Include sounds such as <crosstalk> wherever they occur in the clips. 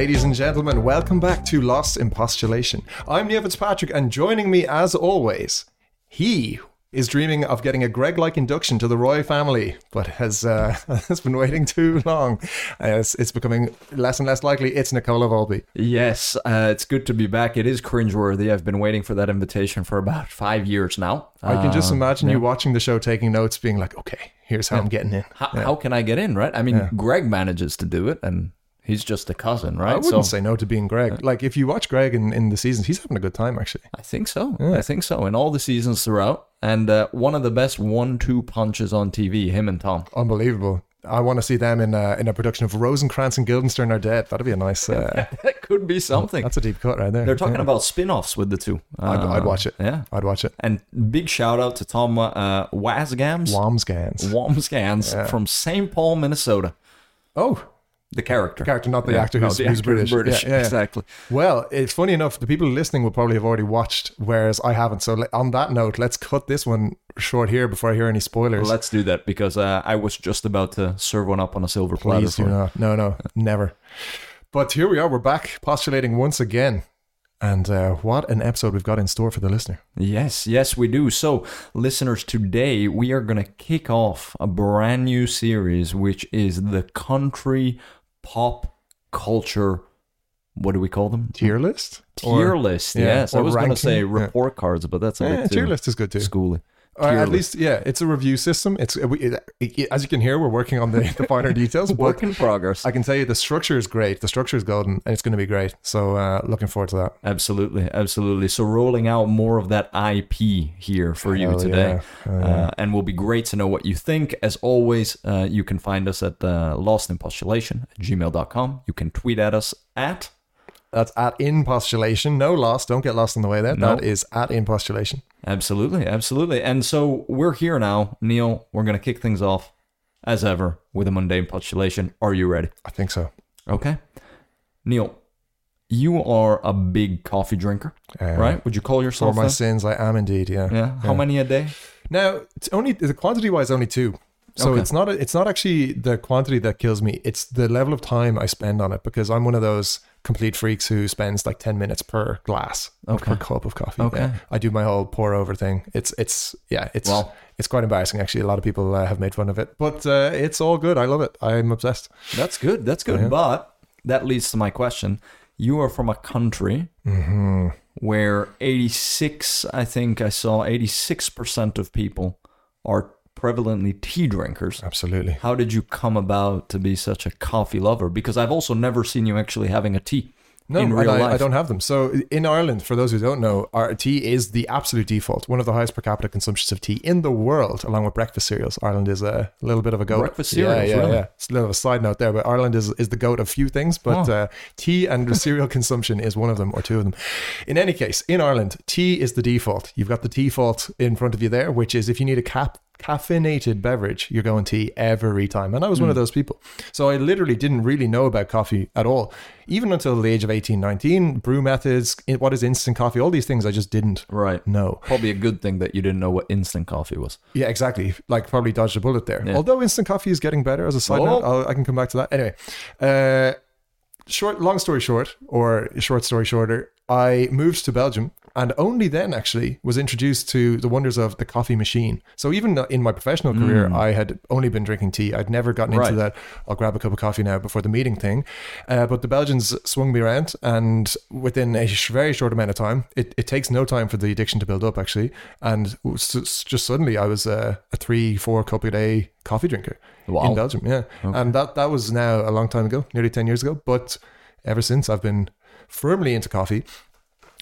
Ladies and gentlemen, welcome back to Lost in Postulation. I'm Neil Fitzpatrick, and joining me as always, he is dreaming of getting a Greg-like induction to the Roy family, but has uh, <laughs> has been waiting too long. Uh, it's, it's becoming less and less likely. It's Nicola Volby. Yes, uh, it's good to be back. It is cringeworthy. I've been waiting for that invitation for about five years now. I can just Uh, imagine yeah. you watching the show, taking notes, being like, "Okay, here's how I'm getting in." How, how can I get in, right? I mean, Greg manages to do it, and he's just a cousin, right? I wouldn't so say no to being Greg. Like if you watch Greg in, in the seasons, he's having a good time actually. I think so. I think so. In all the seasons throughout, and uh, one of the best one-two punches on TV, him and Tom. Unbelievable. I want to see them in a, in a production of Rosencrantz and Guildenstern are dead. That'd be a nice. Uh, <laughs> That could be something. that's a deep cut right there. They're talking Yeah. about spin-offs with the two. I'd, I'd Uh, watch it. Yeah. I'd watch it. And big shout out to Tom uh, Wasgams, Wambsgans. Wambsgans from St. Paul, Minnesota. Oh, The character. character, not the Yeah, actor no, who's, the who's actor is British. Yeah, yeah. Exactly. Well, it's funny enough. The people listening will probably have already watched, whereas I haven't. So, on that note, let's cut this one short here before I hear any spoilers. Let's do that because uh, I was just about to serve one up on a silver platter. Please do not. No, no, <laughs> never. But here we are. We're back postulating once again. And uh, what an episode we've got in store for the listener. Yes, yes, we do. So, listeners, today we are going to kick off a brand new series, which is the country pop culture. What do we call them? Tier list? Tier Or- list. yeah, yes, I was going to say yeah. report cards, but that's a Eh, bit tier list is good too. schooly. Or at least, yeah, it's a review system. It's we, it, it- as you can hear, we're working on the, the finer details. <laughs> Work But in progress. I can tell you the structure is great. The structure is golden, and it's going to be great. So uh, looking forward to that. Absolutely, absolutely. So rolling out more of that IP here for you today, yeah. Hell uh, and will be great to know what you think. As always, uh, you can find us at uh, lostinpostulation at gmail.com. You can tweet at us at That's at in postulation. No loss. Don't get lost on the way there. No. That is at in postulation. Absolutely, absolutely. And so we're here now, Neil. We're gonna kick things off as ever with a mundane postulation. Are you ready? I think so. Okay, Neil. You are a big coffee drinker, Uh, right? Would you call yourself? For my that? sins, I am indeed. Yeah. Yeah. How many a day? Now, it's only the quantity wise, only two. So Okay. it's not. It's not actually the quantity that kills me. It's the level of time I spend on it because I'm one of those complete freaks who spends like ten minutes per glass, Okay. per cup of coffee. Okay. Yeah. I do my whole pour over thing. It's it's yeah. It's Well- it's quite embarrassing actually. A lot of people uh, have made fun of it, but uh, it's all good. I love it. I'm obsessed. That's good. That's good. Yeah. But that leads to my question. You are from a country Mm-hmm. where 86, I think I saw 86% of people are prevalently tea drinkers. Absolutely. How did you come about to be such a coffee lover? Because I've also never seen you actually having a tea No, in real I, life. I don't have them. So in Ireland, for those who don't know, our tea is the absolute default. One of the highest per capita consumptions of tea in the world, along with breakfast cereals. Ireland is a little bit of a goat. Breakfast cereals, yeah, really? yeah. It's a little of a side note there, but Ireland is is the goat of few things, but Oh. uh, tea and cereal <laughs> consumption is one of them or two of them. In any case, in Ireland, tea is the default. You've got the default in front of you there, which is if you need a cap caffeinated beverage, you're going to tea every time. And I was one of Hmm. those people. So I literally didn't really know about coffee at all, even until the age of 18, 19. Brew methods, what is instant coffee, all these things I just didn't Right. know. Probably a good thing that you didn't know what instant coffee was. Yeah, exactly. Like probably dodged a bullet there. Yeah. Although instant coffee is getting better as a side Oh. note, I'll, I can come back to that. Anyway, uh, short, long story short, or short story shorter, I moved to Belgium and only then actually was introduced to the wonders of the coffee machine. So even in my professional career, I had only been drinking tea. I'd never gotten into that. I'll grab a cup of coffee now before the meeting thing. Uh, but the Belgians swung me around, and within a sh- very short amount of time, it, it takes no time for the addiction to build up actually. And just suddenly, I was uh, a three, four cup a day coffee drinker Wow. in Belgium. Yeah, and that that was now a long time ago, nearly ten years ago. But ever since, I've been firmly into coffee.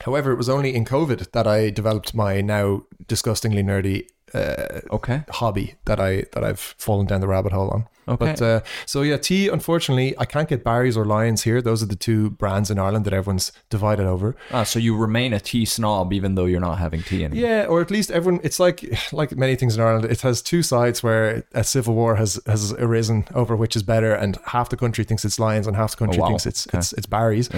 However, it was only in COVID that I developed my now disgustingly nerdy uh, Okay. hobby that I that I've fallen down the rabbit hole on. Okay. But uh, so yeah, tea. Unfortunately, I can't get Barry's or Lyons here. Those are the two brands in Ireland that everyone's divided over. Ah, so you remain a tea snob even though you're not having tea anymore. Yeah, or at least everyone. It's like <sighs> like many things in Ireland. It has two sides where a civil war has has arisen over which is better, and half the country thinks it's Lyons, and half the country Oh, wow. thinks it's Okay. it's it's Barry's.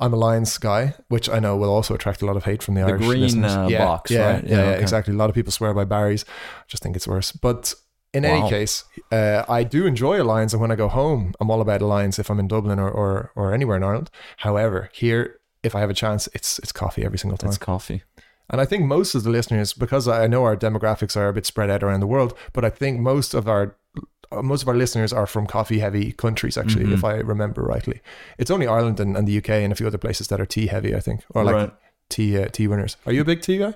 I'm a Lyons guy, which I know will also attract a lot of hate from the, Irish green, uh, yeah, box, yeah, right? Yeah, Yeah, yeah, okay. exactly. A lot of people swear by Barry's. I just think it's worse, but. in Wow. any case, uh, I do enjoy a Alliance, and when I go home, I'm all about Alliance if I'm in Dublin or, or, or anywhere in Ireland. However, here, if I have a chance, it's it's coffee every single time. It's coffee. And I think most of the listeners, because I know our demographics are a bit spread out around the world, but I think most of our most of our listeners are from coffee heavy countries. Actually, Mm-hmm. if I remember rightly, it's only Ireland and, and the UK and a few other places that are tea heavy. I think, or like Right. tea uh, tea winners. Are you a big tea guy?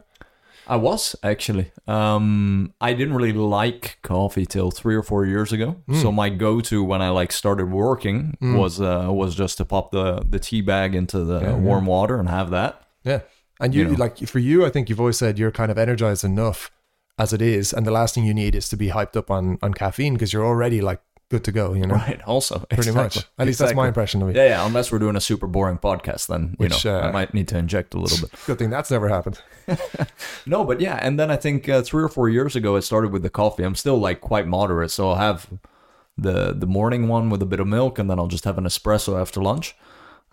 I was actually. Um, I didn't really like coffee till three or four years ago. Hmm. So my go-to when I like started working was uh, was just to pop the the tea bag into the Yeah, warm water and have that. Yeah. And you, You know. like for you, I think you've always said you're kind of energized enough as it is, and the last thing you need is to be hyped up on on caffeine because you're already like good to go. You know, Right. Also, pretty much. At least that's my impression of you. Yeah, yeah. Unless we're doing a super boring podcast, then you Which, know uh, I might need to inject a little bit. <laughs> Good thing that's never happened. <laughs> No, but yeah, and then I think uh, three or four years ago, it started with the coffee. I'm still like quite moderate, so I'll have the the morning one with a bit of milk, and then I'll just have an espresso after lunch.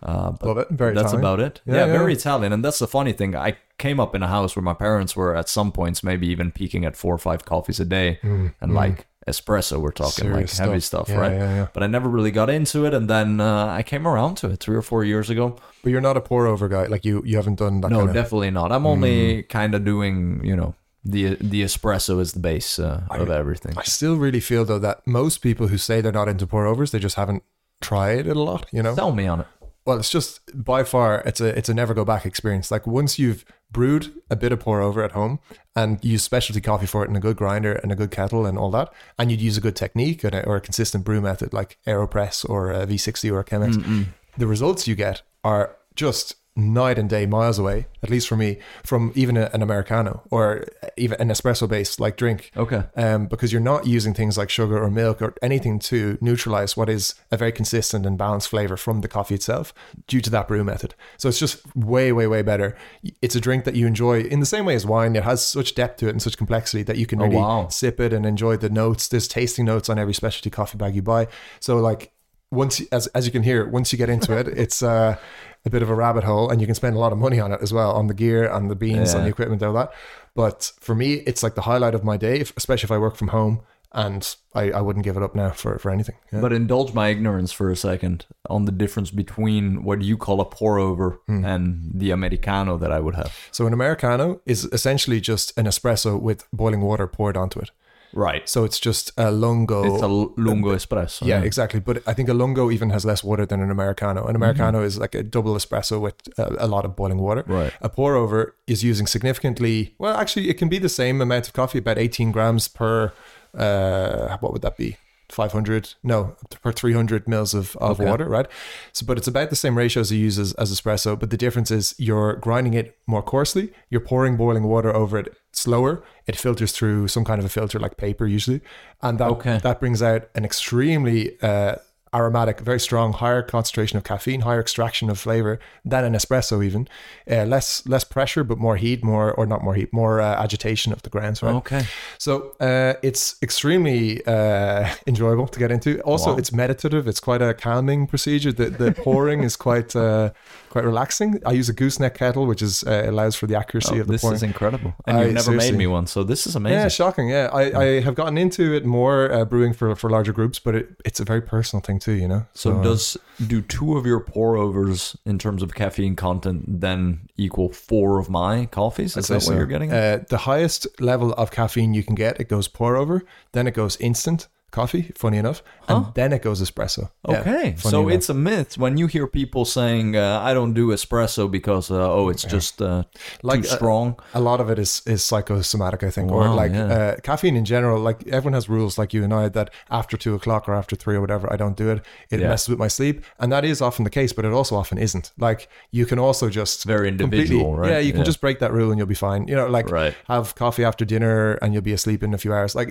Uh, but Love it. Very that's Italian. about it. Yeah, Yeah, yeah. very Italian, and that's the funny thing. I came up in a house where my parents were at some points maybe even peaking at four or five coffees a day, and like espresso. We're talking like Mm, Serious heavy stuff. stuff, Yeah, right? yeah, yeah. But I never really got into it, and then uh, I came around to it three or four years ago. But you're not a pour over guy. Like you, you haven't done that No, kind of. definitely not. I'm Mm. only kind of doing, you know, the the espresso is the base uh, of everything. I still really feel though that most people who say they're not into pour overs, they just haven't tried it a lot. You know. Tell me on it. Well, it's just by far it's a it's a never go back experience. Like once you've brewed a bit of pour over at home and use specialty coffee for it in a good grinder and a good kettle and all that, and you'd use a good technique and a, or a consistent brew method like Aeropress or uh, a V60 or a Chemex, the results you get are just night and day miles away. At least for me, from even an americano or even an espresso based like drink Okay. um, because you're not using things like sugar or milk or anything to neutralize what is a very consistent and balanced flavor from the coffee itself due to that brew method. So it's just way, way, way better. It's a drink that you enjoy in the same way as wine. It has such depth to it and such complexity that you can Oh, really wow. sip it and enjoy the notes. There's tasting notes on every specialty coffee bag you buy. So like once, you- as as you can hear, once you get into it, <laughs> it's uh, a bit of a rabbit hole, and you can spend a lot of money on it as well, on the gear, on the beans, on the equipment, all that. But for me, it's like the highlight of my day, if- especially if I work from home, and I, I wouldn't give it up now for, for anything. Yeah. But indulge my ignorance for a second on the difference between what you call a pour over Hmm. and the Americano that I would have. So an Americano is essentially just an espresso with boiling water poured onto it. Right. So it's just a lungo. It's a lungo espresso. yeah, exactly. But I think a lungo even has less water than an Americano. An Americano is like a double espresso with a, a lot of boiling water. Right. A pour over is using significantly, well, actually, it can be the same amount of coffee, about 18 grams per, uh, what would that be? 500 no per 300 mils of, of Okay. water right so but it's about the same ratio as you use as, as espresso but the difference is you're grinding it more coarsely you're pouring boiling water over it slower it filters through some kind of a filter like paper usually and that Okay. that brings out an extremely uh, aromatic, very strong, higher concentration of caffeine, higher extraction of flavor than an espresso. Even uh, less less pressure, but more heat, more or not more heat, more uh, agitation of the grounds. Right. Okay. So uh, it's extremely uh, <laughs> enjoyable to get into. Also, Wow. it's meditative. It's quite a calming procedure. The the pouring is quite uh, quite relaxing. I use a gooseneck kettle, which is uh, allows for the accuracy Oh, of the this pouring. This is incredible. And I- you've never made me one, so this is amazing. Yeah, shocking. Yeah, I, I have gotten into it more uh, brewing for, for larger groups, but it, it's a very personal thing too, you know. So uh, does do two of your pour overs in terms of caffeine content then equal four of my coffees? Is that what so. you're getting? Uh, the highest level of caffeine you can get, it goes pour over, then it goes instant coffee. Funny enough, Huh? and then it goes espresso. Okay, funny so enough. it's a myth when you hear people saying uh, I don't do espresso because uh, oh it's just uh, Like, too uh, strong. a lot of it is is psychosomatic, I think, or like yeah. uh, caffeine in general. Like everyone has rules, like you and I, that after two o'clock or after three or whatever, I don't do it. It Yeah. messes with my sleep, and that is often the case, but it also often isn't. Like you can also just It's very individual, right? Yeah, you can just break that rule and you'll be fine. You know, like Right. have coffee after dinner and you'll be asleep in a few hours. Like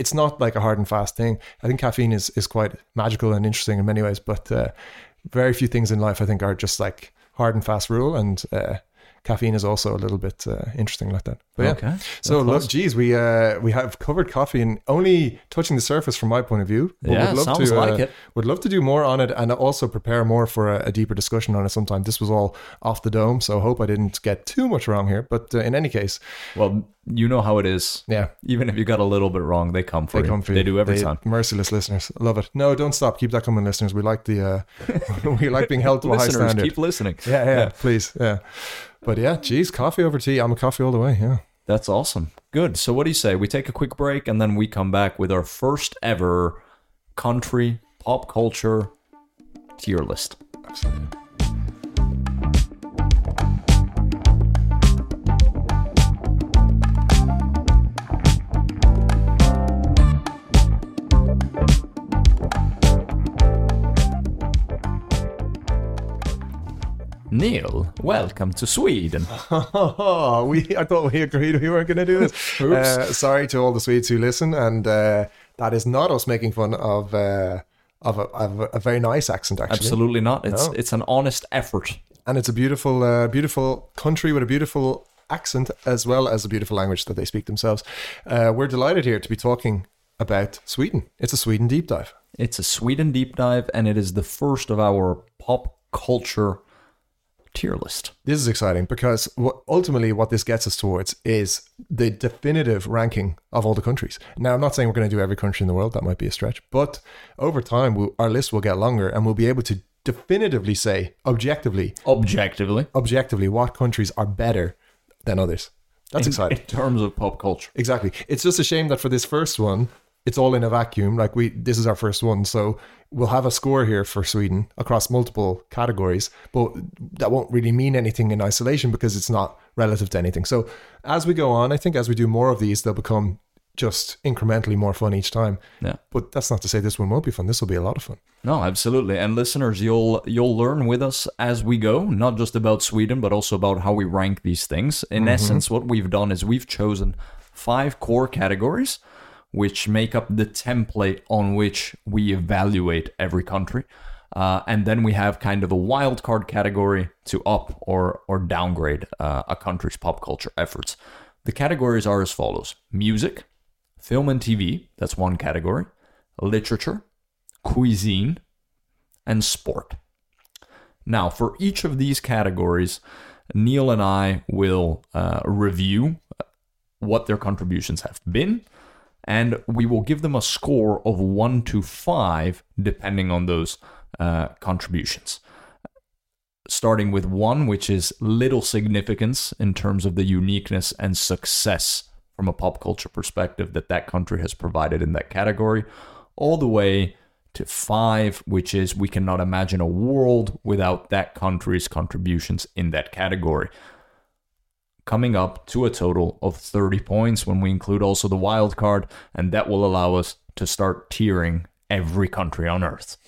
it's not like a hard and fast thing. I think caffeine is is quite magical and interesting in many ways, but uh, very few things in life I think are just like hard and fast rule and. Uh, Caffeine is also a little bit uh, interesting like that. But yeah, Okay. so look, awesome. geez, we uh, we have covered coffee and only touching the surface from my point of view. But Yeah, would love sounds to, like uh, it. Would love to do more on it and also prepare more for a, a deeper discussion on it sometime. This was all off the dome, so I hope I didn't get too much wrong here. But uh, in any case, Well, you know how it is. Yeah. Even if you got a little bit wrong, they come for They you. come for they you. do every They- time. Merciless listeners, love it. No, don't stop. Keep that coming, listeners. We like the uh, <laughs> we like being held to a high standard. keep listening. yeah, yeah, please, yeah. But yeah, geez, coffee over tea. I'm a coffee all the way. Yeah. That's awesome. Good. So, what do you say? We take a quick break and then we come back with our first ever country pop culture tier list. Absolutely. Neil, welcome to Sweden. <laughs> Oh, we I thought we agreed we weren't going to do this. <laughs> Uh, sorry to all the Swedes who listen, and uh, that is not us making fun of uh, of, a, of a, a very nice accent. Actually, Absolutely not. It's No. it's an honest effort. and it's a beautiful, uh, beautiful country with a beautiful accent as well as a beautiful language that they speak themselves. Uh, we're delighted here to be talking about Sweden. It's a Sweden deep dive. It's a Sweden deep dive, and it is the first of our pop culture tier list. This is exciting because ultimately what this gets us towards is the definitive ranking of all the countries. Now, I'm not saying we're going to do every country in the world, that might be a stretch, but over time, we'll, our list will get longer and we'll be able to definitively say, objectively, Objectively, objectively, what countries are better than others. That's in exciting. In terms of pop culture. Exactly. It's just a shame that for this first one, it's all in a vacuum. Like we, this is our first one, so we'll have a score here for Sweden across multiple categories, but that won't really mean anything in isolation because it's not relative to anything. So as we go on, I think as we do more of these, they'll become just incrementally more fun each time. Yeah. But that's not to say this one won't be fun. This will be a lot of fun. No, absolutely. And listeners, you'll you'll learn with us as we go, not just about Sweden, but also about how we rank these things. In mm-hmm. essence, what we've done is we've chosen five core categories which make up the template on which we evaluate every country. Uh, and then we have kind of a wild card category to up or or downgrade uh, a country's pop culture efforts. The categories are as follows: music, film and TV. That's one category. Literature, cuisine, and sport. Now, for each of these categories, Neil and I will uh, review what their contributions have been, and we will give them a score of one to five, depending on those uh, contributions. Starting with one, which is little significance in terms of the uniqueness and success from a pop culture perspective that that country has provided in that category, all the way to five, which is we cannot imagine a world without that country's contributions in that category. Coming up to a total of 30 points when we include also the wild card, and that will allow us to start tiering every country on Earth.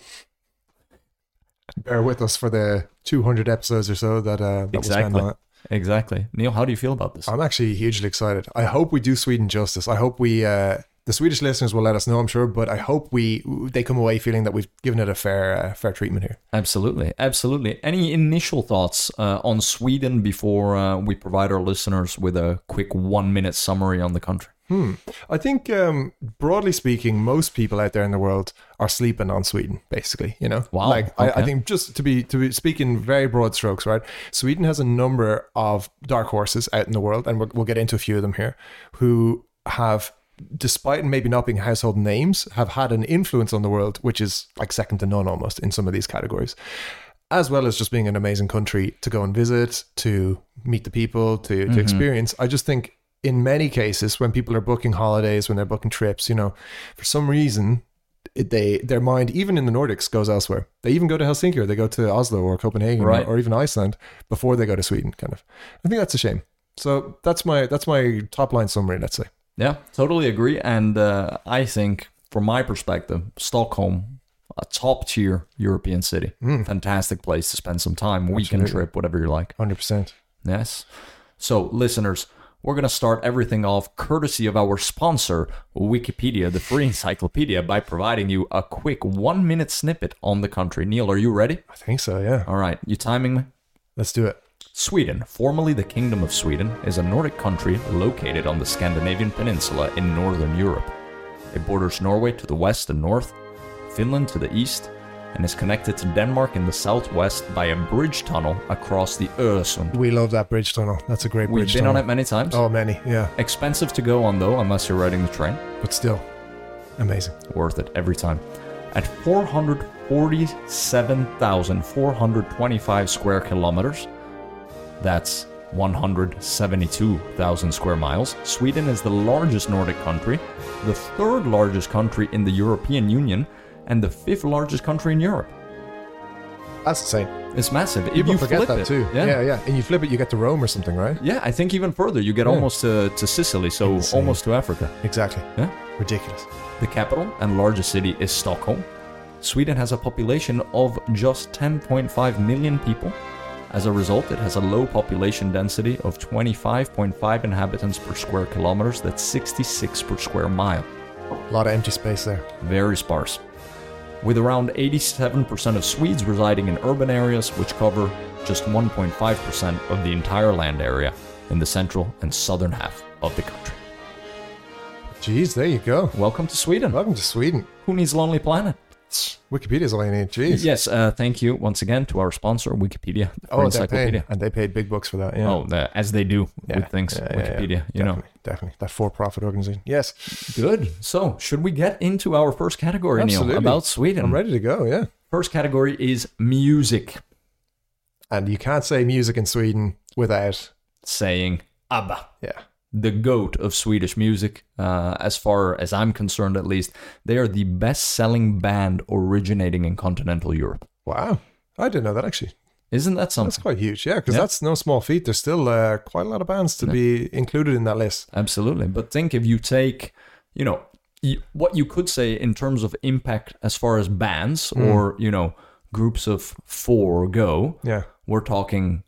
Bear with us for the 200 episodes or so that, uh, that we'll spend on it. Exactly. Neil, how do you feel about this? I'm actually hugely excited. I hope we do Sweden justice. I hope we uh, the Swedish listeners will let us know. I'm sure, but I hope we they come away feeling that we've given it a fair uh, fair treatment here. Absolutely, absolutely. Any initial thoughts uh, on Sweden before uh, we provide our listeners with a quick one-minute summary on the country? Hmm. I think um, broadly speaking, most people out there in the world are sleeping on Sweden. Basically, you know, Wow, Like I, I think just to be to be speaking very broad strokes, right? Sweden has a number of dark horses out in the world, and we'll, we'll get into a few of them here, who have. Despite maybe not being household names, have had an influence on the world, which is like second to none almost in some of these categories. as well as just being an amazing country to go and visit, to meet the people, to, to mm-hmm. experience. I just think in many cases when people are booking holidays, when they're booking trips, you know, for some reason they their mind even in the Nordics goes elsewhere. They even go to Helsinki or they go to Oslo or Copenhagen or- or, even Iceland before they go to Sweden. Kind of, I think that's a shame. So that's my that's my top line summary. Let's say. Yeah, totally agree. And uh, I think, from my perspective, Stockholm, a top tier European city, fantastic place to spend some time, weekend trip, whatever you like. Hundred percent. Yes. So, listeners, we're going to start everything off courtesy of our sponsor, Wikipedia, the free <laughs> encyclopedia, by providing you a quick one minute snippet on the country. Neil, are you ready? I think so. Yeah. All right, you timing me? Let's do it. Sweden, formerly the Kingdom of Sweden, is a Nordic country located on the Scandinavian peninsula in northern Europe. It borders Norway to the west and north, Finland to the east, and is connected to Denmark in the southwest by a bridge tunnel across the Öresund. We love that bridge tunnel. That's a great We've bridge been tunnel. on it many times. Oh, many, yeah. Expensive to go on though, unless you're riding the train. But still, amazing. Worth it every time. At 447,425 square kilometers, that's 172,000 square miles, Sweden is the largest Nordic country, the third largest country in the European Union, and the fifth largest country in Europe. That's insane. It's massive. If you forget flip that it, too. Yeah. yeah, yeah. And you flip it, you get to Rome or something, right? Yeah, I think even further, you get Yeah. almost to, to Sicily, so Insane. almost to Africa. Exactly. Yeah. Ridiculous. The capital and largest city is Stockholm. Sweden has a population of just 10.5 million people. As a result, it has a low population density of 25.5 inhabitants per square kilometers, that's 66 per square mile. A lot of empty space there. Very sparse. With around 87% of Swedes residing in urban areas, which cover just 1.5% of the entire land area in the central and southern half of the country. Jeez, there you go. Welcome to Sweden. Welcome to Sweden. Who needs Lonely Planet? Wikipedia is all you need. Jeez. Yes, uh, thank you once again to our sponsor, Wikipedia. Oh, encyclopedia. paid, and they paid big bucks for that. Yeah. Oh, the, as they do Yeah, with things, yeah, yeah, yeah. Wikipedia, you know. definitely, definitely that for-profit organization. Yes, Good. So, should we get into our first category, Absolutely. Neil, about Sweden? I'm ready to go. Yeah, First category is music, and you can't say music in Sweden without saying ABBA. yeah. The goat of Swedish music, uh, as far as I'm concerned, at least. They are the best-selling band originating in continental Europe. Wow, I didn't know that actually. Isn't that something? That's quite huge. Yeah, because Yeah. that's no small feat. There's still uh, quite a lot of bands to be included in that list. Absolutely. But think if you take, you know, y- what you could say in terms of impact as far as bands or you know groups of four go, Yeah, we're talking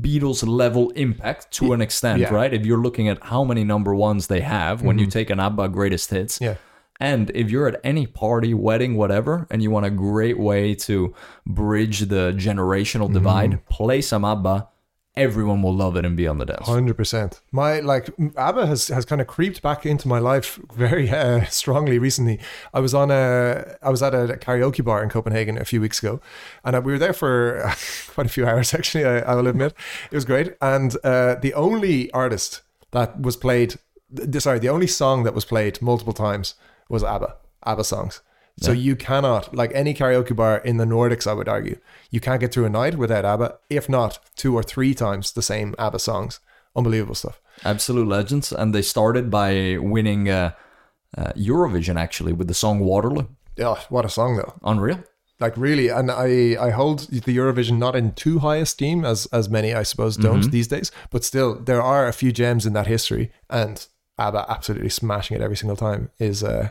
Beatles level impact to an extent, yeah. right? If you're looking at how many number ones they have when you mm-hmm. take an ABBA greatest hits, yeah. And if you're at any party, wedding, whatever, and you want a great way to bridge the generational divide, mm-hmm. play some ABBA. Everyone will love it and be on the dance. Hundred percent. My like ABBA has has kind of creeped back into my life very <laughs> uh, strongly recently. I was on a I was at a karaoke bar in Copenhagen a few weeks ago, and uh, we were there for <laughs> quite a few hours. <laughs> Actually, I, I will admit it was great. And uh, the only artist that was played, sorry, the only song that was played multiple times was ABBA. ABBA songs. So you cannot, like any karaoke bar in the Nordics, I would argue, you can't get through a night without ABBA, if not two or three times the same ABBA songs. Unbelievable stuff. Absolute legends. And they started by winning uh, uh, Eurovision, actually, with the song Waterloo. Oh, what a song though! Unreal. Like really, and I I hold the Eurovision not in too high esteem as as many I suppose don't these days, but still there are a few gems in that history, and ABBA absolutely smashing it every single time is uh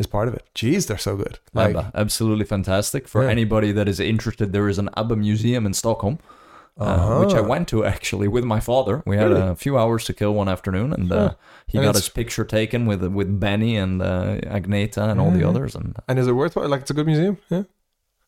is part of it. Jeez, they're so good. Like ABBA. Absolutely fantastic. For Yeah. anybody that is interested, there is an ABBA museum in Stockholm. Uh, Uh-huh. which I went to actually with my father. We had Really? a few hours to kill one afternoon, and uh, he And got his picture taken with with Benny and uh, Agneta and all the others, and and is it worthwhile? Like it's a good museum? Yeah.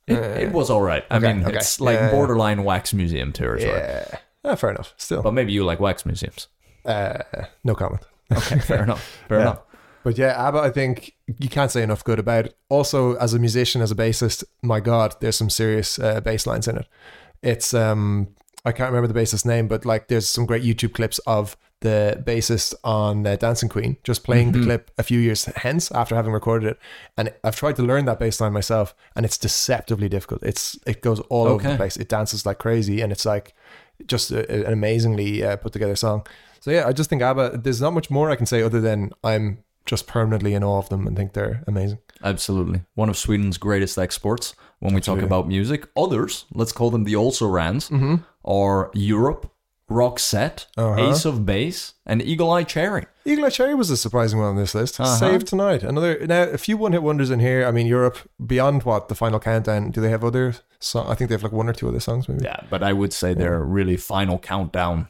It, it was all right. I Okay, mean, okay. it's like Yeah, borderline wax museum territory. Yeah. Yeah, fair enough. Still, But maybe you like wax museums. uh, no comment. Okay, fair <laughs> enough. Fair Yeah. enough. But yeah, ABBA, I think you can't say enough good about it. Also, as a musician, as a bassist, my God, there's some serious uh, bass lines in it. It's um, I can't remember the bassist's name, but like there's some great YouTube clips of the bassist on uh, Dancing Queen just playing the clip a few years hence after having recorded it, and I've tried to learn that bass line myself, and it's deceptively difficult. It's it goes all over the place. It dances like crazy, and it's like just a- an amazingly uh, put together song. So yeah, I just think ABBA. There's not much more I can say other than I'm just permanently in awe of them and think they're amazing. Absolutely. One of Sweden's greatest exports when we talk about music. Others, let's call them the also rans, are Europe, Roxette, Uh-huh. Ace of Base, and Eagle Eye Cherry. Eagle Eye Cherry was a surprising one on this list. Uh-huh. Save Tonight. Another now a few one hit wonders in here. I mean Europe beyond what the final countdown. Do they have other? songs? I think they have like one or two other songs maybe. Yeah, but I would say they're really final countdown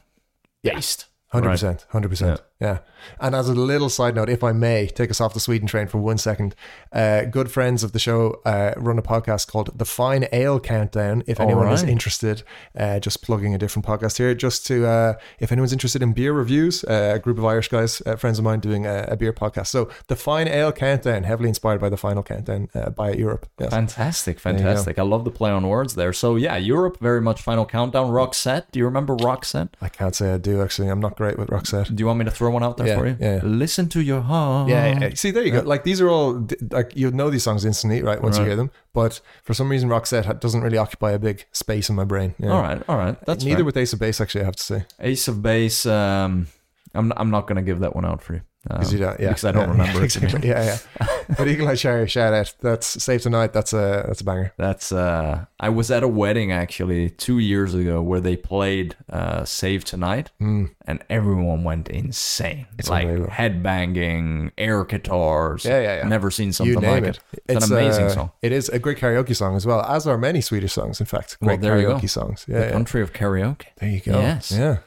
based. Hundred percent, hundred percent. Yeah. And as a little side note, if I may take us off the Sweden train for one second, uh, good friends of the show uh, run a podcast called The Fine Ale Countdown. If All anyone is interested, uh, just plugging a different podcast here, just to, uh, if anyone's interested in beer reviews, uh, a group of Irish guys, uh, friends of mine, doing a, a beer podcast. So The Fine Ale Countdown, heavily inspired by the Final Countdown uh, by Europe. Yes. Fantastic, fantastic. I love the play on words there. So yeah, Europe very much Final Countdown. Roxette, do you remember Roxette? I can't say I do, actually. I'm not great with Roxette. Do you want me to throw one out there Yeah, for you? yeah. Listen to your heart. Yeah, yeah. See, there you go. Like these are all like you know these songs instantly, right? Once you hear them, but for some reason, Roxette doesn't really occupy a big space in my brain. Yeah. All right, all right. That's neither fair. with Ace of Base. Actually, I have to say, Ace of Base. Um, I'm I'm not gonna give that one out for you. Um, 'Cause you don't, yeah, because I don't yeah, remember it. exactly. Yeah, yeah. but Eagle Eye Cherry, shout out. That's Save Tonight. That's a that's a banger. That's uh I was at a wedding actually two years ago where they played uh Save Tonight Mm. and everyone went insane. It's like headbanging, air guitars. Yeah, yeah, yeah. Never seen something like it. it. It's, an amazing uh, song. It is a great karaoke song as well, as are many Swedish songs. In fact, Well, great go. karaoke songs. Yeah, the yeah. country of karaoke. there you go. Yes. Yeah.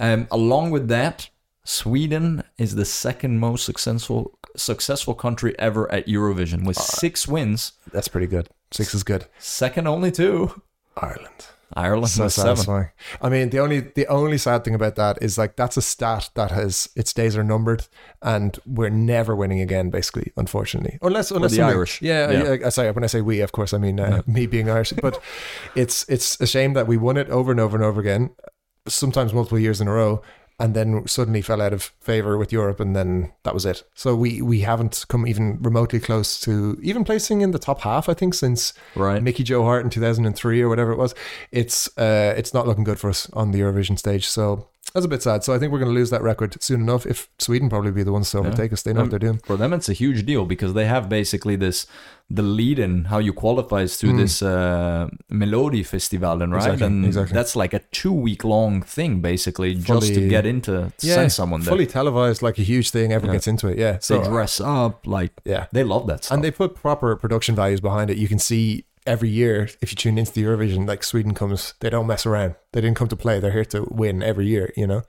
Um, along with that, Sweden is the second most successful successful country ever at Eurovision Uh, with six wins. That's pretty good. Six is good. Second only to Ireland. Ireland so satisfying. I mean, the only the only sad thing about that is like that's a stat that has its days are numbered, and we're never winning again. Basically, unfortunately, unless unless the Irish. Yeah, Yeah. yeah. Sorry, when I say we, of course, I mean uh, me being Irish. <laughs> But it's it's a shame that we won it over and over and over again, sometimes multiple years in a row. And then suddenly fell out of favor with Europe, and then that was it. So we we haven't come even remotely close to even placing in the top half. I think since Right. Mickey Joe Hart in 2003 or whatever it was. It's uh, it's not looking good for us on the Eurovision stage. So that's a bit sad. So I think we're going to lose that record soon enough. If Sweden probably be the ones to overtake us, they know Um, what they're doing. For them, it's a huge deal because they have basically this the lead in how you qualifies through this uh, Melody and right? Exactly, and exactly. that's like a two week long thing basically just to get into to send someone there. fully televised, like a huge thing. Everyone Yeah. gets into it. Yeah. they So dress up like yeah, they love that stuff. and they put proper production values behind it. You can see every year if you tune into the Eurovision, like Sweden comes, they don't mess around. They didn't come to play. They're here to win every year. You know,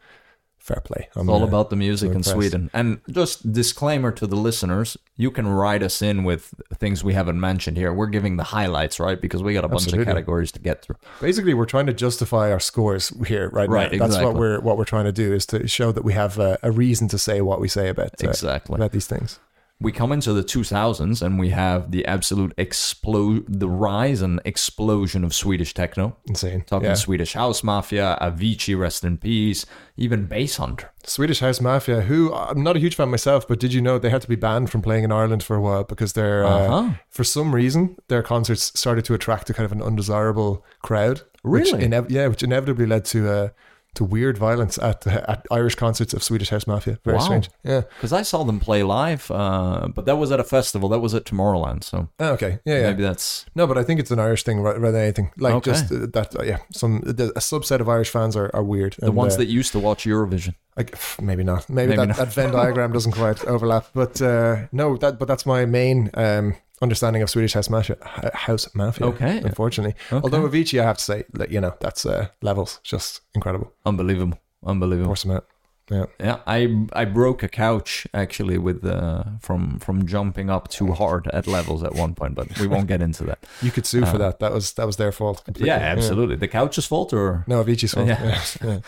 fair play. I'm, It's all uh, about the music in impressed. Sweden. And just disclaimer to the listeners, you can write us in with things we haven't mentioned here. We're giving the highlights, right? Because we got a bunch of categories to get through. basically we're trying to justify our scores here right, Right, now. That's what we're what we're trying to do is to show that we have a, a reason to say what we say about uh, Exactly. about these things. We come into the 2000s and we have the absolute explode the rise and explosion of swedish techno Insane. talking yeah. swedish house mafia avicii rest in peace even Basshunter Swedish House Mafia, who I'm not a huge fan myself, but did you know they had to be banned from playing in Ireland for a while because they're uh, Uh-huh. for some reason their concerts started to attract a kind of an undesirable crowd. Which Really? inev- yeah, which inevitably led to uh, to weird violence at at Irish concerts of Swedish House Mafia. Very Wow. strange. Yeah. because i saw them play live uh, but that was at a festival that was at tomorrowland so Oh, okay. Yeah. Yeah. maybe that's No, but I think it's an Irish thing rather than anything. Like Okay. just uh, that, uh, yeah. Some the, a subset of Irish fans are, are weird. the ones that used to watch eurovision like maybe not. Maybe, Maybe that, not. that Venn diagram doesn't quite overlap. But uh, no, that but that's my main um, understanding of Swedish House Mafia. House Mafia. Okay. Unfortunately, Okay. although Avicii, I have to say, like, you know, that's uh, levels just incredible. unbelievable unbelievable Force them out. Yeah. Yeah, I I broke a couch actually with uh, from from jumping up too hard at levels at one point, but we won't get into that. <laughs> You could sue for Uh, that. That was that was their fault. completely. Yeah, absolutely. The couch's fault, or No, Avicii's fault. Yeah. Yeah. <laughs>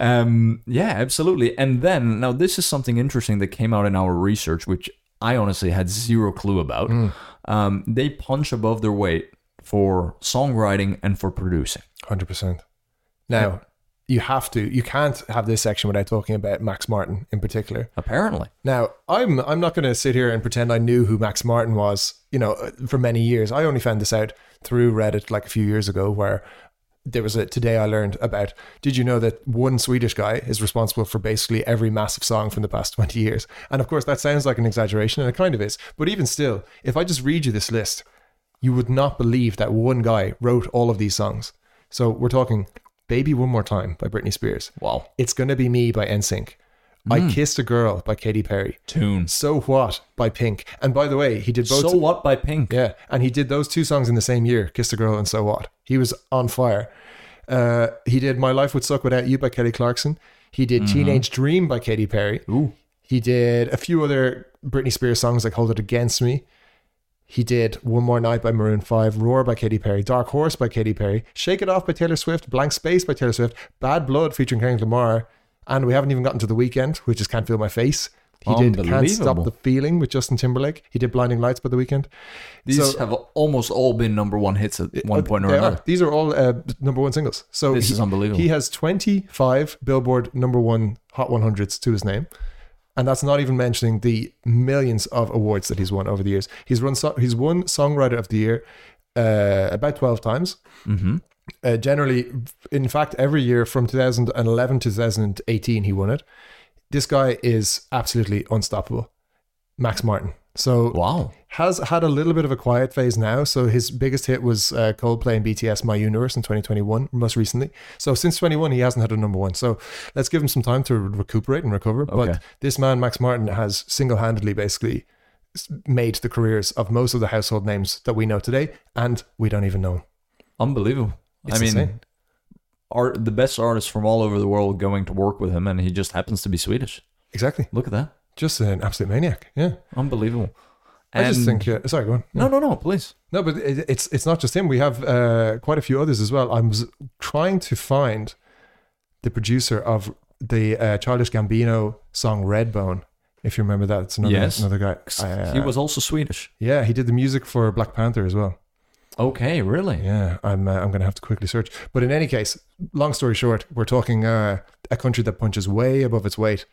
yeah. um, yeah, absolutely. And then now this is something interesting that came out in our research, which I honestly had zero clue about. Mm. Um, they punch above their weight for songwriting and for producing. Hundred percent. Now you have to. You can't have this section without talking about Max Martin in particular. Apparently, Now, I'm I'm not going to sit here and pretend I knew who Max Martin was, you know, for many years. I only found this out through Reddit like a few years ago where there was a today I learned about did you know that one Swedish guy is responsible for basically every massive song from the past 20 years. And of course that sounds like an exaggeration and it kind of is. But even still, if I just read you this list, you would not believe that one guy wrote all of these songs. So we're talking Baby One More Time by Britney Spears. wow, It's Gonna Be Me by NSYNC. I mm. Kissed a Girl by Katy Perry. tunes. So What by Pink. And by the way, he did both. So what by Pink? yeah, and he did those two songs in the same year, Kissed a Girl and So What. He was on fire. Uh, he did My Life Would Suck Without You by Kelly Clarkson. He did Teenage Dream by Katy Perry. Ooh. He did a few other Britney Spears songs like Hold It Against Me. He did One More Night by Maroon 5, Roar by Katy Perry, Dark Horse by Katy Perry, Shake It Off by Taylor Swift, Blank Space by Taylor Swift, Bad Blood featuring Kendrick Lamar, and we haven't even gotten to the Weeknd, which is Can't Feel My Face. He did Can't Stop the Feeling with Justin Timberlake. He did Blinding Lights by the Weeknd. These So- have almost all been number one hits at one point or another. are. These are all uh, number one singles. So This he, is unbelievable. He has 25 Billboard number one Hot 100s to his name. And that's not even mentioning the millions of awards that he's won over the years. He's run so- he's won Songwriter of the Year uh, about 12 times. Mm-hmm. Uh, generally, in fact, every year from 2011 to 2018, he won it. This guy is absolutely unstoppable. Max Martin. So Wow. has had a little bit of a quiet phase now. So his biggest hit was uh, Coldplay and BTS My Universe in 2021, most recently. So since 21, he hasn't had a number one. So let's give him some time to recuperate and recover. Okay. But this man, Max Martin, has single handedly basically made the careers of most of the household names that we know today, and we don't even know. Unbelievable. It's I mean, insane. Art the best artists from all over the world going to work with him, and he just happens to be Swedish. Exactly. Look at that. Just an absolute maniac. Yeah. Unbelievable. I just think, uh, sorry, go on. No, no, no, please. No, but it, it's it's not just him. We have uh, quite a few others as well. I'm trying to find the producer of the uh, Childish Gambino song Redbone. If you remember that, it's another Yes. another guy. Uh, he was also Swedish. yeah, he did the music for Black Panther as well. Okay, really? Yeah, I'm uh, I'm gonna have to quickly search. But in any case, long story short, we're talking uh, a country that punches way above its weight.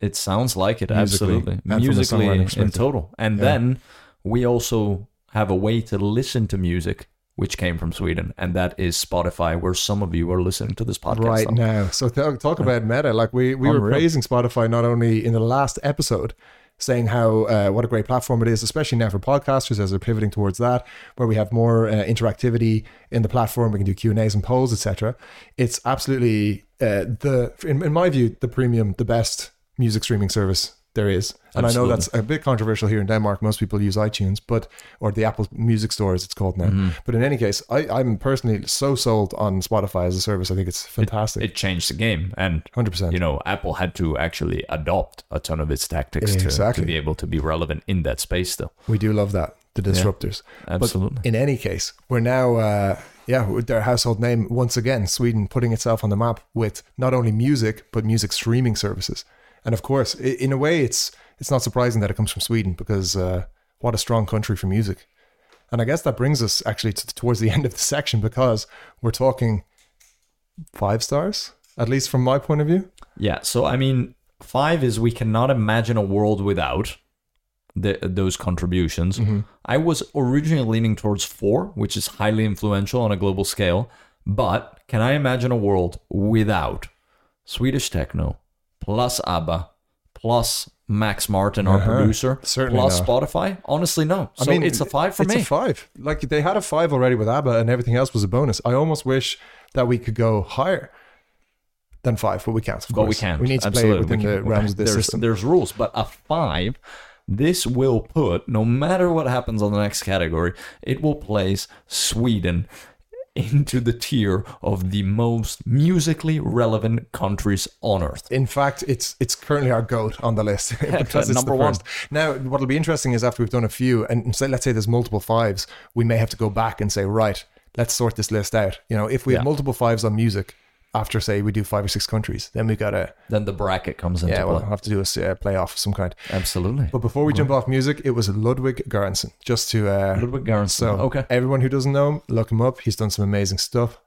It sounds like it, Musically, absolutely. Musically, in total. And Yeah. then we also have a way to listen to music which came from Sweden, and that is Spotify, where some of you are listening to this podcast. right on. now. So th- talk about meta. Like we we were praising Spotify not only in the last episode, saying how uh, what a great platform it is, especially now for podcasters as they're pivoting towards that, where we have more uh, interactivity in the platform. We can do Q and A's and polls, etc. It's absolutely uh, the in, in my view the premium, the best music streaming service there is. And I know that's a bit controversial here in Denmark. Most people use iTunes, but or the Apple Music Store as it's called now. Mm-hmm. But in any case, I, I'm personally so sold on Spotify as a service. I think it's fantastic. It changed the game, and Hundred percent. you know, Apple had to actually adopt a ton of its tactics to, Exactly. to be able to be relevant in that space. Still, We do love that the disruptors. absolutely. But in any case, we're now, uh, yeah, with their household name once again. Sweden putting itself on the map with not only music but music streaming services. And of course, in a way, it's it's not surprising that it comes from Sweden because uh, what a strong country for music. And I guess that brings us actually to, towards the <laughs> end of the section because we're talking five stars, at least from my point of view. Yeah. So I mean, five is we cannot imagine a world without the, those contributions. Mm-hmm. I was originally leaning towards four, which is highly influential on a global scale. But can I imagine a world without Swedish techno plus ABBA plus Max Martin, our Uh-huh. producer, Certainly plus not. For honestly, no. So it's a five for it's me. a five. Like they had a five already with ABBA, and everything else was a bonus. I almost wish that we could go higher than five, but we can't. Of but we can't. we need to Absolutely. play it within the realms of this there's, system. There's rules, but a five, this will put, no matter what happens on the next category, it will place Sweden into the tier of the most musically relevant countries on earth. In fact, it's it's currently our goat on the list <laughs> <laughs> because it's number one. Now, what'll be interesting is after we've done a few, and say, let's say there's multiple fives, we may have to go back and say, right, let's sort this list out. You know, if we Yeah. have multiple fives on music, after say we do five or six countries, then we gotta Then the bracket comes into yeah, play. we'll have to do a uh, playoff of some kind. Absolutely. But before we jump off music, it was Ludwig Göransson. Just to uh, Ludwig Göransson. So, okay. everyone who doesn't know him, look him up. He's done some amazing stuff,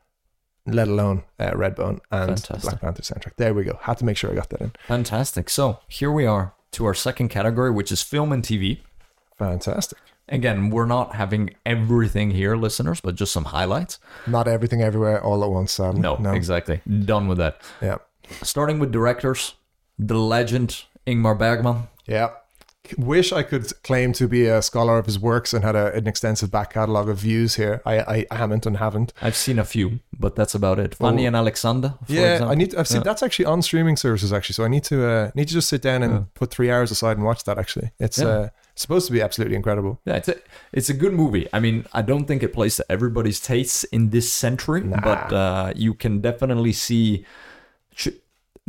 let alone uh, Redbone and Fantastic. Black Panther soundtrack. There we go. Had to make sure I got that in. Fantastic. So here we are to our second category, which is film and TV. Fantastic. Again, we're not having everything here, listeners, but just some highlights. Not everything everywhere all at once, sadly. No, no. exactly. Done with that. Yeah. Starting with directors, the legend Ingmar Bergman. Yeah. Wish I could claim to be a scholar of his works and had a, an extensive back catalogue of views here. I, I haven't and haven't. I've seen a few, but that's about it. Fanny and Alexander, for yeah, example. I need. To, I've seen Yeah. that's actually on streaming services actually. So I need to uh, need to just sit down and put three hours aside and watch that. Actually, it's Yeah. uh, supposed to be absolutely incredible. Yeah, it's a, it's a good movie. I mean, I don't think it plays to everybody's tastes in this century, but uh, you can definitely see. sh-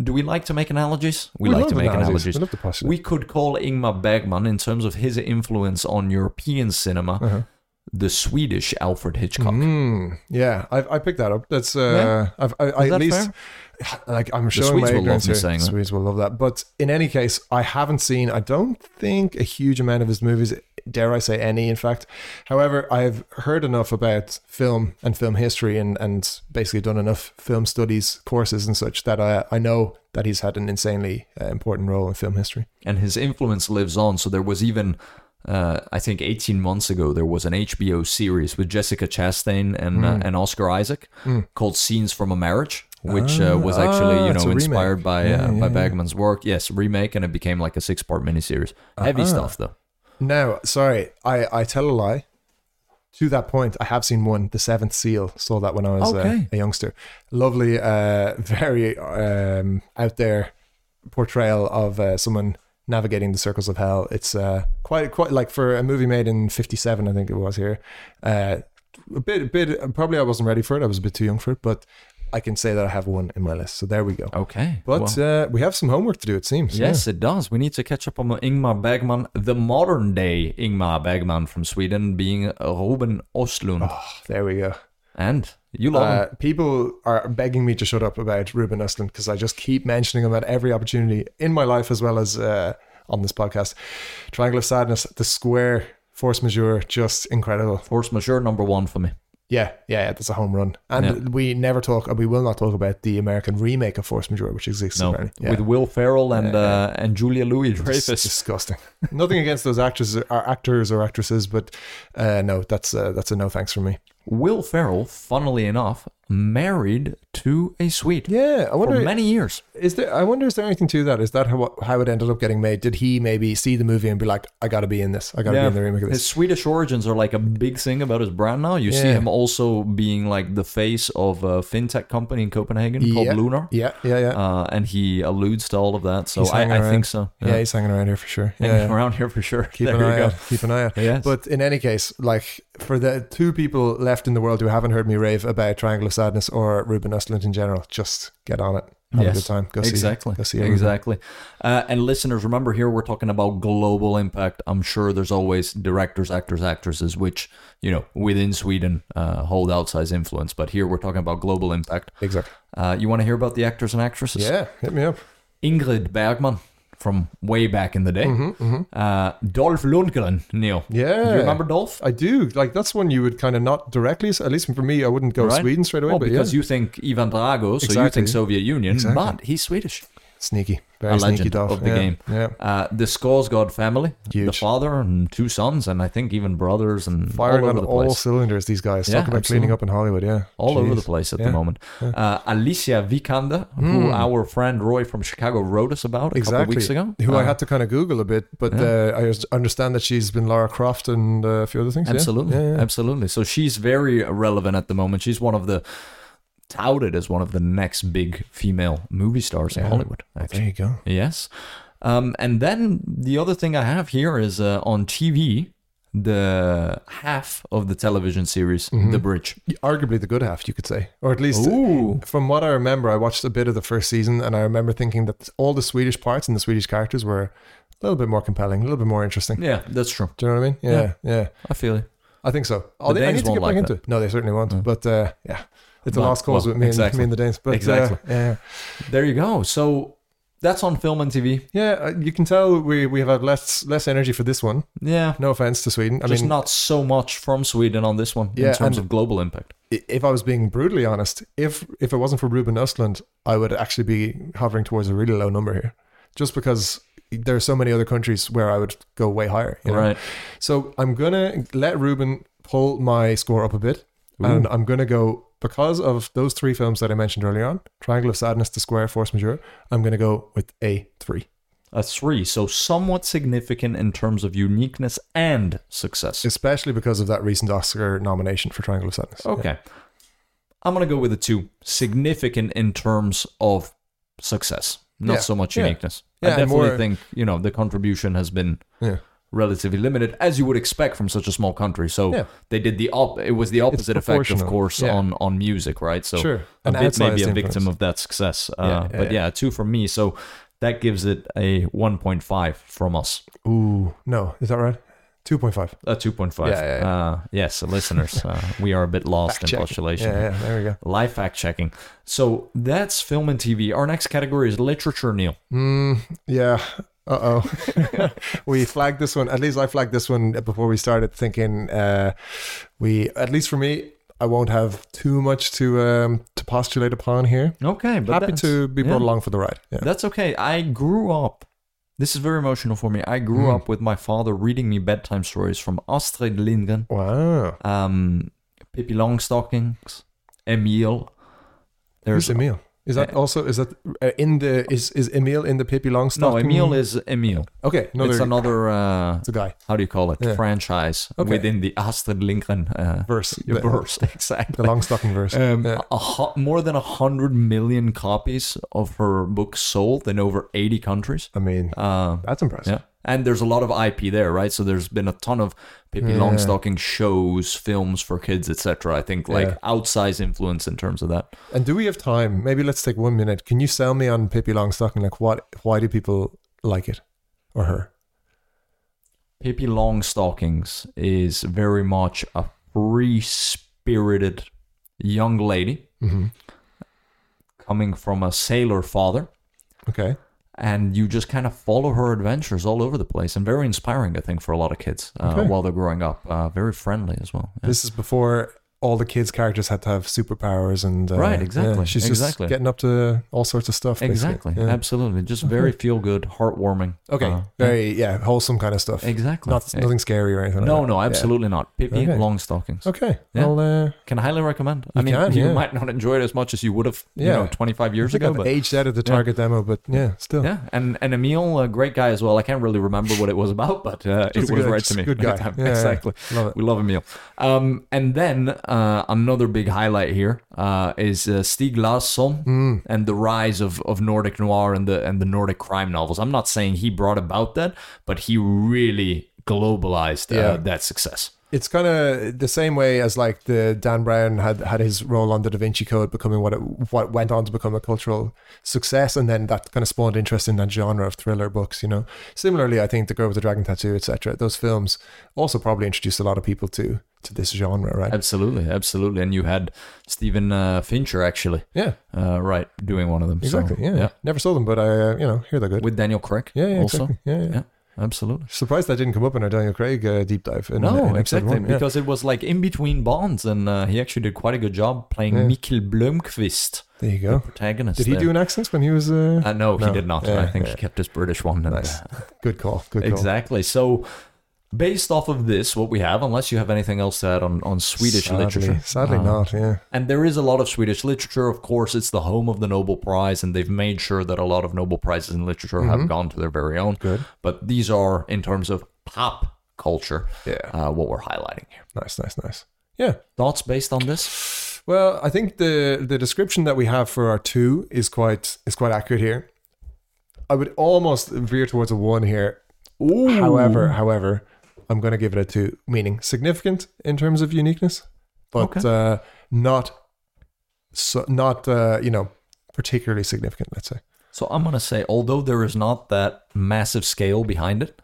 do we like to make analogies? We, We like to make analogies. analogies. We love to postulate. We could call Ingmar Bergman, in terms of his influence on European cinema, Uh-huh. the Swedish Alfred Hitchcock. Mm, yeah, I, I picked that up. That's uh, Yeah. I've, I, I Is at least fair? Like I'm showing Swedes my will love ignorance here. saying that. Will love that. But in any case, I haven't seen. I don't think a huge amount of his movies. Dare I say any? In fact, however, I've heard enough about film and film history, and and basically done enough film studies courses and such that I I know that he's had an insanely uh, important role in film history. and his influence lives on. So there was even, uh, I think, 18 months ago, there was an HBO series with Jessica Chastain and Hmm. uh, and Oscar Isaac called "Scenes from a Marriage," which uh, was actually ah, you know a remake. inspired by Yeah, uh, yeah, by yeah. Bergman's work. Yes, remake, and it became like a six part miniseries. Heavy Ah. stuff though. No, sorry, I, I tell a lie. To that point, I have seen one, The Seventh Seal. Saw that when I was uh, Okay. a youngster. Lovely, uh, very um, out there portrayal of uh, someone navigating the circles of hell. It's uh, quite quite like for a movie made in '57, I think it was here. Uh, a bit, a bit. Probably I wasn't ready for it. I was a bit too young for it, but I can say that I have one in my list. So there we go. Okay, But well, uh, we have some homework to do. It seems. yes, it does. We need to catch up on Ingmar Bergman, the modern day Ingmar Bergman from Sweden, being Ruben Östlund, Oh, there we go. and you love. Uh, people are begging me to shut up about Ruben Östlund because I just keep mentioning him at every opportunity in my life as well as uh, on this podcast. Triangle of Sadness, The Square, Force Majeure, just incredible. Force majeure number one for me. Yeah, yeah, yeah, that's a home run. And Yeah. we never talk, and we will not talk about the American remake of Force Majeure, which exists No, apparently. Yeah. with Will Ferrell and Yeah, uh, and Julia Louis It's Dreyfus. disgusting. <laughs> Nothing against those actors or actors or actresses, but uh, no, that's uh, that's a no thanks from me. Will Ferrell, funnily enough, married to a Swede Yeah, I for wonder many years. Is there? I wonder. Is there anything to that? Is that how how it ended up getting made? Did he maybe see the movie and be like, "I got to be in this. I got to be in the remake of this. his. Swedish origins are like a big thing about his brand now. You see him also being like the face of a fintech company in Copenhagen called Lunar. Yeah, yeah, yeah. Uh, and he alludes to all of that. So I, I think so. yeah. he's hanging around here for sure. Yeah, Hanging yeah. around here for sure. Keep there an eye out. Keep an eye out. <laughs> Yes. But in any case, like for the two people left in the world who haven't heard me rave about Triangle of Sadness or Ruben Östlund in general, just get on it. Have a good time. Go see. exactly. Go see exactly. Uh, and listeners, remember here we're talking about global impact. I'm sure there's always directors, actors, actresses, which you know within Sweden uh, hold outsized influence. But here we're talking about global impact. Exactly. Uh, you want to hear about the actors and actresses? Yeah, hit me up. Ingrid Bergman from way back in the day. Uh, Dolph Lundgren, Neil. Mm-hmm, Yeah. Do you remember Dolph? I do. Like that's one you would kind of not directly. At least for me, I wouldn't go Right. Sweden straight away. Well, because yeah, you think Ivan Drago, so you think Soviet Union, Exactly. but he's Swedish. Sneaky, very A sneaky legend Dolph of the yeah. game. Yeah. Uh, the Skarsgård family, the father and two sons, and I think even brothers, and Firing all on over the all cylinders, these guys. Yeah, Talk about cleaning up in Hollywood, yeah. all over the place at Yeah. the moment. Uh, Alicia Vikander, who Hmm. our friend Roy from Chicago wrote us about a couple Exactly. weeks ago. Who I Uh, had to kind of Google a bit, but uh, I understand that she's been Lara Croft and uh, a few other things. yeah? Absolutely, absolutely. So she's very relevant at the moment. She's one of the touted as one of the next big female movie stars in Yeah. Hollywood. There you go. yes. Um, and then the other thing I have here is uh, on TV, the half of the television series, Mm-hmm. The Bridge. Arguably the good half, you could say, or at least Ooh, from what I remember, I watched a bit of the first season, and I remember thinking that all the Swedish parts and the Swedish characters were a little bit more compelling, a little bit more interesting. yeah, that's true. Do you know what I mean? Yeah, yeah. I feel it. I think so. Oh, The I Danes need to won't get back like into it. No, they certainly won't. But uh, yeah, it's a Well, lost cause well, with me, exactly. and, me and the Danes. But Exactly. uh, yeah, There you go. So that's on film and TV. yeah, uh, you can tell we we have had less less energy for this one. Yeah, No offense to Sweden. I just mean, not so much from Sweden on this one Yeah, in terms of global impact. if I was being brutally honest, if if it wasn't for Ruben Östlund, I would actually be hovering towards a really low number here, just because there are so many other countries where I would go way higher. you know? Right. So I'm gonna let Ruben pull my score up a bit, and I'm gonna go because of those three films that I mentioned earlier on: Triangle of Sadness, The Square, Force Majeure. I'm gonna go with a three, A three, so somewhat significant in terms of uniqueness and success. especially because of that recent Oscar nomination for Triangle of Sadness. Okay. I'm going to go with a two. Significant in terms of success, not Yeah, so much uniqueness. Yeah, I definitely more- think, you know, the contribution has been Yeah. Relatively limited, as you would expect from such a small country. So Yeah. they did the op. It was the opposite effect, of course, Yeah. on on music, right? So Sure. a bit maybe a victim influence. of that success. Uh, Yeah, but yeah, two from me. So that gives it a 1.5 from us. Ooh, no, is that right? Two point five. A 2.5. Yeah, yeah, yeah. Uh, yes, listeners, uh, <laughs> we are a bit lost in postulation. Yeah, yeah, there we go. Live fact checking. So that's film and TV. Our next category is literature, Neil. Mm, yeah. Uh oh. <laughs> we flagged this one. At least I flagged this one before we started thinking. Uh, we, at least for me, I won't have too much to um, to postulate upon here. Okay, but Happy to be brought yeah. along for the ride. Yeah. That's okay. I grew up. This is very emotional for me. I grew Mm. up with my father reading me bedtime stories from Astrid Lindgren, Wow. um, Pippi Longstockings, Emil. Who's There's Emil? Is that also is that uh, in the is is Emil in the Pippi no Longstocking? Emil is Emil. okay. Another, it's another. Uh, it's a guy how do you call it? Yeah. Franchise Okay. within the Astrid Lindgren uh, verse. The, verse. <laughs> Exactly. the Longstocking verse. Um, yeah. more than a hundred million copies of her books sold in over eighty countries. I mean, Uh, that's impressive. yeah, and there's a lot of IP there, right? So there's been a ton of Pippi Yeah. Longstocking shows, films for kids, etc. I think like Yeah. outsized influence in terms of that. And do we have time? Maybe let's take one minute. Can you sell me on Pippi Longstocking? Like, what? Why do people like it or her? Pippi Longstockings is very much a free-spirited young lady hmm coming from a sailor father. Okay. And you just kind of follow her adventures all over the place and very inspiring i think for a lot of kids uh, Okay. while they're growing up uh, very friendly as well Yeah. This is before all the kids' characters had to have superpowers and uh, Right, exactly, yeah, she's exactly. just getting up to all sorts of stuff. basically. exactly Yeah. absolutely just very feel good heartwarming Okay. Uh, Very yeah, wholesome kind of stuff. exactly Not Yeah. nothing scary or anything. like no that. no Yeah. absolutely not pippi Okay. long stockings Okay. Yeah. Well, uh, can highly recommend i mean can, <laughs> you yeah. might not enjoy it as much as you would have you Yeah. know 25 I years ago but aged out of the Yeah. target demo, but yeah, still. yeah, and and Emil, a great guy as well. I can't really remember what it was about, but uh, it was good- right to me. good guy. <laughs> Yeah, yeah. exactly. Love it. We love Emil. Um, and then uh, another big highlight here uh, is uh, Stieg Larsson Mm. and the rise of, of Nordic noir and the and the Nordic crime novels. I'm not saying he brought about that, but he really globalized uh, Yeah. that success. It's kind of the same way as like the Dan Brown had had his role on the Da Vinci Code becoming what it what went on to become a cultural success, and then that kind of spawned interest in that genre of thriller books. You know, similarly, I think The Girl with the Dragon Tattoo, etc. Those films also probably introduced a lot of people to to this genre, right? Absolutely, absolutely. And you had Stephen uh, Fincher actually, Yeah, uh, right, doing one of them. So, exactly. yeah. never saw them, but I uh, you know hear they're good. with Daniel Craig. yeah, yeah, also. exactly. Yeah, yeah. Yeah. Absolutely. Surprised that didn't come up in our Daniel Craig uh, deep dive. In, no, in exactly. one, yeah. Because it was like in between Bonds, and uh, he actually did quite a good job playing Yeah. Mikael Blomkvist, there you go. protagonist. Did he there. do an accent when he was? Uh, Uh, no, he did not. Yeah, I think yeah. he kept his British one. And, Nice. uh, good call. Good call. exactly. So, based off of this, what we have, unless you have anything else to add on, on Swedish sadly, literature, Sadly, uh, not. Yeah. And there is a lot of Swedish literature. Of course, it's the home of the Nobel Prize, and they've made sure that a lot of Nobel Prizes in literature Mm-hmm. have gone to their very own. Good. But these are, in terms of pop culture, Yeah. uh, what we're highlighting here. Nice. Nice. Nice. Yeah. Thoughts based on this? Well, I think the the description that we have for our two is quite is quite accurate here. I would almost veer towards a one here. However, however, I'm going to give it a two, meaning significant in terms of uniqueness, but Okay. uh, not so not uh, you know particularly significant. Let's say. So I'm gonna say, although there is not that massive scale behind it,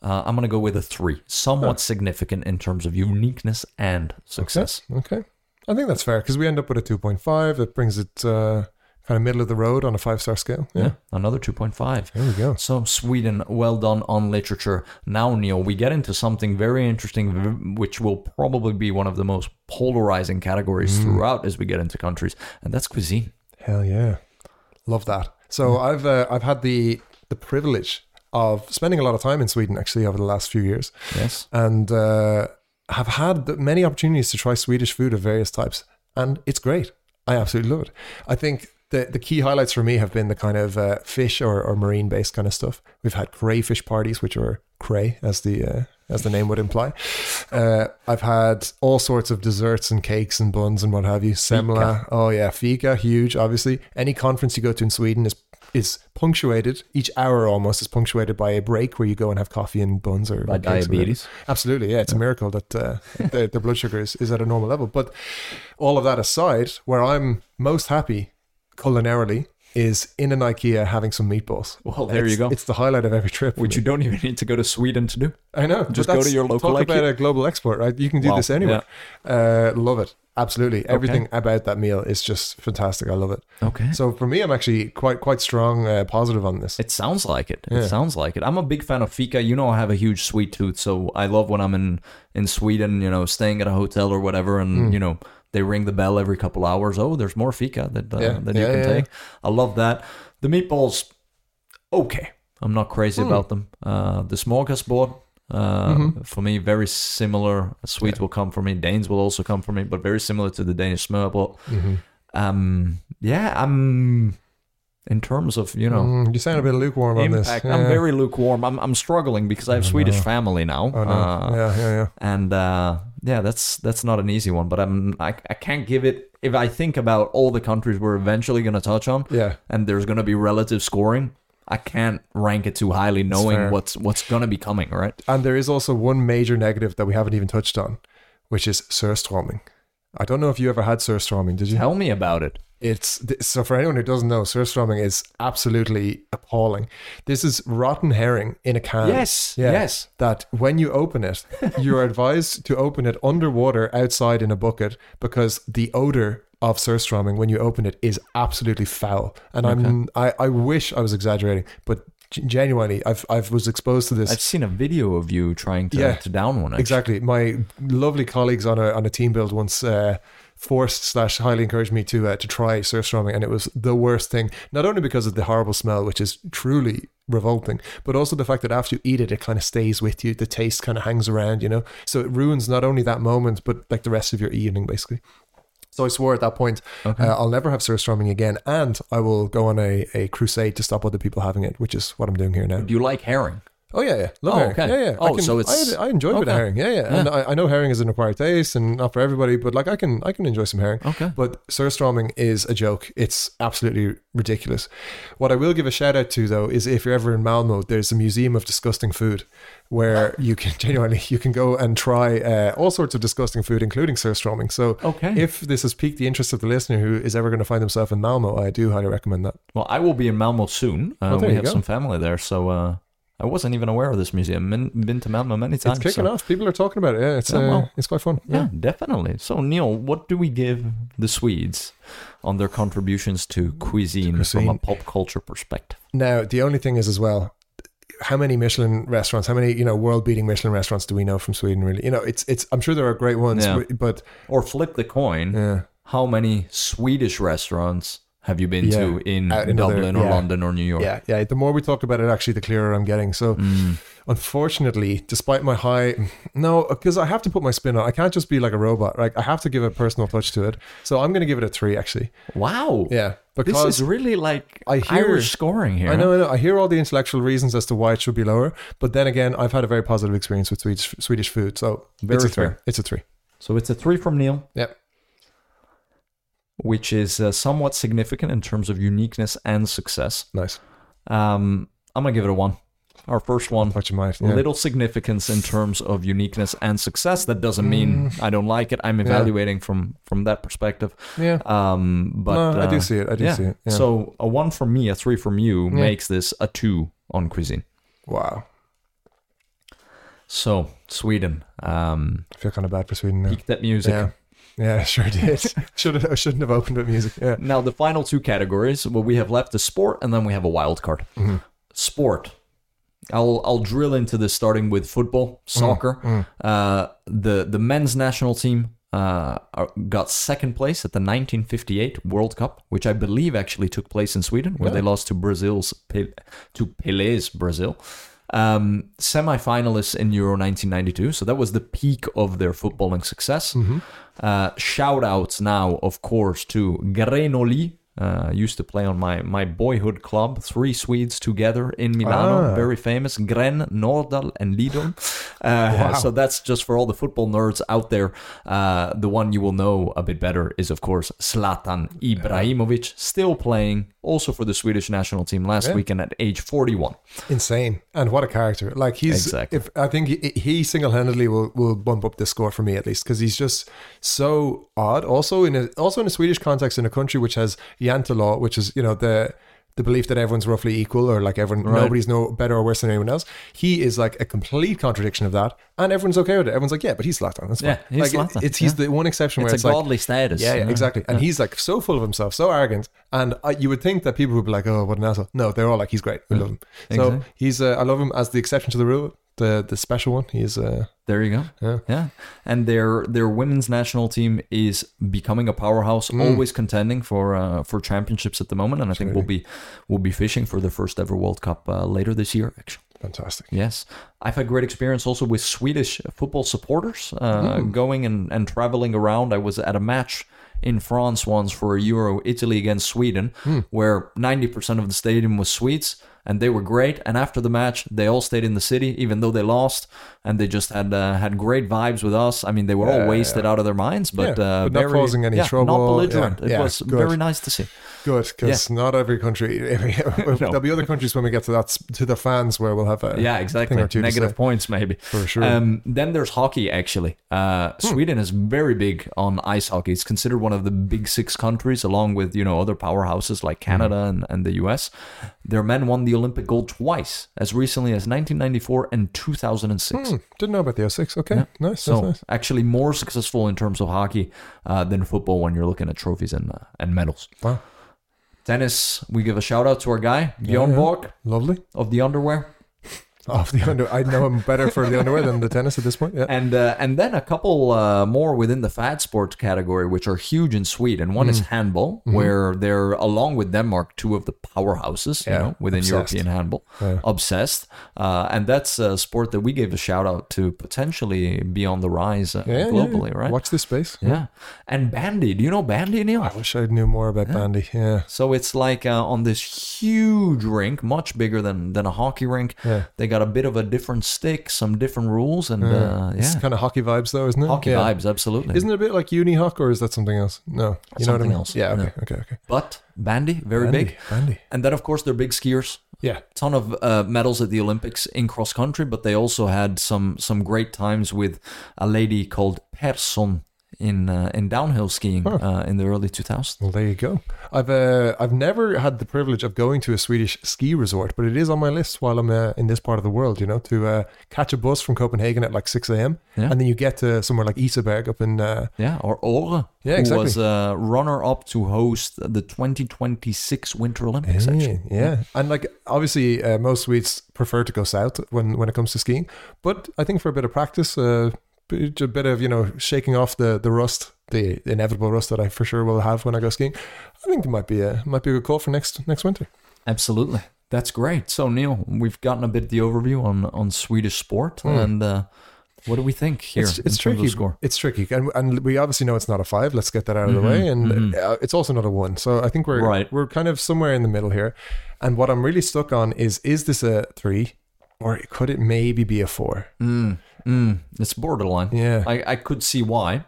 uh, I'm gonna go with a three, somewhat significant in terms of uniqueness and success. Okay, I think that's fair because we end up with a 2.5. That brings it uh, kind of middle of the road on a five star scale. Yeah. Yeah, another 2.5. there we go. So Sweden, well done on literature. Now, Neil, we get into something very interesting, which will probably be one of the most polarizing categories throughout as we get into countries, and that's cuisine. Hell yeah, love that. So I've uh, I've had the the privilege of spending a lot of time in Sweden actually over the last few years, Yes. and uh, have had many opportunities to try Swedish food of various types, and it's great. I absolutely love it. I think. The, the key highlights for me have been the kind of uh, fish or, or marine based kind of stuff. We've had crayfish parties, which are cray, as the uh, as the name would imply. Uh, I've had all sorts of desserts and cakes and buns and what have you. Semla. Oh yeah, fika, huge. Obviously, any conference you go to in Sweden is is punctuated. Each hour almost is punctuated by a break where you go and have coffee and buns or By cakes or diabetes. Absolutely, yeah. It's a miracle that uh, <laughs> their, their blood sugar is, is at a normal level. But all of that aside, where I'm most happy culinarily is in an IKEA having some meatballs. Well, there It's- you go. It's the highlight of every trip. Which you don't even need to go to Sweden to do. I know. just go to your local Talk about IKEA. a global export, right? You can do Wow, this anywhere. Uh, love it. Absolutely. Everything about that meal is just fantastic. I love it. Okay. So for me, I'm actually quite quite strong uh, positive on this. It sounds like it. Yeah. It sounds like it. I'm a big fan of fika. You know, I have a huge sweet tooth, so I love when I'm in in Sweden. You know, staying at a hotel or whatever, and Hmm. you know they ring the bell every couple hours. Oh, there's more fika that uh, Yeah. that you Yeah, can yeah, take. I love that. The meatballs, okay. I'm not crazy Hmm. about them. Uh, the smorgasbord. Uh, Mm-hmm. For me, very similar. Sweets will come for me. Danes will also come for me, but very similar to the Danish smørrebrød. Mm-hmm. Um, yeah, I'm in terms of you know Mm, you sound a bit lukewarm on this. Yeah. I'm very lukewarm. I'm I'm struggling because I have Swedish family now, Oh no. uh, yeah, yeah, yeah. and uh, yeah, that's that's not an easy one. But I'm I, I can't give it. If I think about all the countries we're eventually going to touch on, Yeah. and there's going to be relative scoring, I can't rank it too highly, knowing what's what's going to be coming. Right? And there is also one major negative that we haven't even touched on, which is surströmming. I don't know if you ever had surströmming. Did you? Tell me about it. It's so for anyone who doesn't know, surströmming is absolutely appalling. This is rotten herring in a can. Yes, Yeah. yes. That when you open it, <laughs> you're advised to open it underwater outside in a bucket because the odor of surströmming when you open it is absolutely foul. And I'm I, I wish I was exaggerating, but genuinely, I've I've was exposed to this. I've seen a video of you trying to, Yeah. to down one. actually. Exactly. My lovely colleagues on a on a team build once uh, forced slash highly encouraged me to uh, to try surströmming, and it was the worst thing. Not only because of the horrible smell, which is truly revolting, but also the fact that after you eat it, it kind of stays with you. The taste kind of hangs around, you know. So it ruins not only that moment, but like the rest of your evening, basically. So I swore at that point, Okay. uh, I'll never have surströmming again, and I will go on a, a crusade to stop other people having it, which is what I'm doing here now. Do you like herring? Oh yeah, yeah, love Oh, herring. okay. Yeah, yeah. Oh, so it's- I, I enjoy a bit of herring. Yeah, yeah. And I, I know herring is an acquired taste and not for everybody, but like I can I can enjoy some herring. Okay. But surströmming is a joke. It's absolutely ridiculous. What I will give a shout out to though is if you're ever in Malmo, there's a museum of disgusting food where <laughs> you can genuinely you can go and try uh, all sorts of disgusting food, including surströmming. So Okay. if this has piqued the interest of the listener who is ever going to find themselves in Malmo, I do highly recommend that. Well, I will be in Malmo soon. Uh, there we have go. some family there, so uh, I wasn't even aware of this museum. Been, been to Malmo many times. It's kicking so- off. People are talking about it. Yeah, it's Yeah, uh, well. it's quite fun. Yeah, definitely. So, Neil, what do we give the Swedes on their contributions to cuisine, from a pop culture perspective? Now, the only thing is as well, how many Michelin restaurants, how many, you know, world beating Michelin restaurants do we know from Sweden really? You know, it's it's I'm sure there are great ones, Yeah. but, but Or flip the coin, yeah. how many Swedish restaurants have you been Yeah, to in out in other- Dublin or yeah. London or New York? Yeah, yeah. The more we talk about it, actually, the clearer I'm getting. So, Mm. unfortunately, despite my high, no, because I have to put my spin on. I can't just be like a robot. Like I have to give a personal touch to it. So I'm going to give it a three, actually. Wow. Yeah, Because This is really like I hear- Irish scoring here. I know, I know. I hear all the intellectual reasons as to why it should be lower, but then again, I've had a very positive experience with Swedish Swedish food, so Very it's a three. fair. It's a three. So it's a three from Neil. Yep. Which is uh, somewhat significant in terms of uniqueness and success. Nice. Um, I'm gonna give it a one. Our first one, might. Yeah. little significance in terms of uniqueness and success. That doesn't mean Mm. I don't like it. I'm evaluating from from that perspective. Yeah. Um, but no, I uh, do see it. I do yeah. see it. Yeah. So a one from me, a three from you Yeah. makes this a two on cuisine. wow. So Sweden, um, I feel kind of bad for Sweden now. peak that music. Yeah. Sure did. <laughs> <laughs> Should have, I shouldn't have opened with music. Yeah. Now, the final two categories, what we have left is sport, and then we have a wild card. Mm-hmm. Sport. I'll I'll drill into this starting with football, soccer. Mm. Uh, the the men's national team uh, got second place at the 1958 World Cup, which I believe actually took place in Sweden, where Yeah. they lost to Brazil's to Pele's Brazil. Um, semi-finalists in Euro 1992, so that was the peak of their footballing success. Mm-hmm. Uh, shout outs now, of course, to Gre-No-Li Uh, used to play on my, my boyhood club, three Swedes together in Milano, Ah. very famous, Gren, Nordahl, and Lidl. <laughs> Uh, Wow. So that's just for all the football nerds out there. Uh, the one you will know a bit better is, of course, Zlatan Ibrahimovic, still playing, also for the Swedish national team last Yeah. weekend at age 41. Insane. And what a character. Like he's Exactly. if I think he, he single-handedly will, will bump up the score for me at least because he's just so odd. Also in a also in a Swedish context in a country which has Jantelaw, which is, you know, the the belief that everyone's roughly equal or like everyone Right. nobody's no better or worse than anyone else. He is like a complete contradiction of that. And everyone's okay with it. Everyone's like, yeah, but he's Zlatan. That's Yeah, fine. he's like, it- It's he's yeah. the one exception where It's it's, a like godly status. yeah, yeah, exactly. And he's like so full of himself, so arrogant. And you would think that people would be like, "Oh, what an asshole." No, they're all like, "He's great. We love him." So Exactly. he's, uh, I love him as the exception to the rule, the the special one. He's, uh, There you go. Yeah. Yeah. And their their women's national team is becoming a powerhouse, Mm. always contending for uh, for championships at the moment. And I think we'll be we'll be fishing for the first ever World Cup uh, later this year. Actually, fantastic. yes, I've had great experience also with Swedish football supporters uh, Mm. going and and traveling around. I was at a match. In France, once for a Euro, Italy against Sweden, Hmm. where 90% of the stadium was Swedes, and they were great. And after the match, they all stayed in the city, even though they lost, and they just had uh, had great vibes with us. I mean, they were all Yeah, wasted out of their minds, but, Yeah, uh, but not very, causing any yeah, trouble. not belligerent. Yeah, it was good. very nice to see. Good, because not every country. <laughs> <laughs> There'll be other countries when we get to that to the fans where we'll have a Yeah, exactly. Negative points, maybe. For sure. Um, then there's hockey, actually. Uh, Sweden is very big on ice hockey. It's considered one of the big six countries, along with, you know, other powerhouses like Canada and, and the US. Their men won the Olympic gold twice, as recently as 1994 and 2006. Hmm, didn't know about the 06. Okay, nice. So nice. actually more successful in terms of hockey uh, than football when you're looking at trophies and uh, and medals. Wow, Tennis, we give a shout out to our guy Bjorn yeah. Borg lovely. of the underwear, Off the <laughs> under, I know him better for the underwear than the tennis at this point. Yeah. and uh, and then a couple uh, more within the fad sports category, which are huge in Sweden. One Mm. is handball, Mm-hmm. where they're along with Denmark two of the powerhouses, you Yeah, know, within obsessed. European handball, Yeah. obsessed, uh, and that's a sport that we gave a shout out to potentially be on the rise uh, globally, right? Watch this space. Yeah, and bandy. Do you know bandy, Neil? I wish I knew more about bandy. Yeah. So it's like uh, on this huge rink, much bigger than than a hockey rink. Yeah. They got a bit of a different stick, some different rules, and uh, It's yeah, kind of hockey vibes, though, isn't it? hockey Yeah. vibes, absolutely. Isn't it a bit like unihoc, or is that something else? No, you know what I Something mean. else, Yeah. no. Okay. Okay. Okay. but bandy, very Bandy, big. Bandy. And then of course they're big skiers. Yeah. Ton of uh, medals at the Olympics in cross country, but they also had some some great times with a lady called Pärson in uh, in downhill skiing uh, in the early 2000s. Well, there you go. I've uh, I've never had the privilege of going to a Swedish ski resort, but it is on my list while I'm uh, in this part of the world. You know, to uh, catch a bus from Copenhagen at like six a.m. Yeah. and then you get to somewhere like Isaberg up in. Uh, Yeah, or Åre, Yeah, who exactly. was a runner up to host the 2026 Winter Olympics. Actually, yeah, yeah, and like obviously uh, most Swedes prefer to go south when when it comes to skiing, but I think for a bit of practice, uh, a bit of you know shaking off the the rust, the inevitable rust that I for sure will have when I go skiing, I think it might be a might be a good call for next next winter. Absolutely. That's great. So Neil, we've gotten a bit the overview on on Swedish sport, and uh, what do we think here it's, it's tricky. of score? It's tricky, and, and we obviously know it's not a five. Let's get that out of Mhm, the way, and mhm. uh, it's also not a one. So I think we're Right. we're kind of somewhere in the middle here. And what I'm really stuck on is: is this a three, or could it maybe be a four? Mm, mm, it's borderline. Yeah, I, I could see why.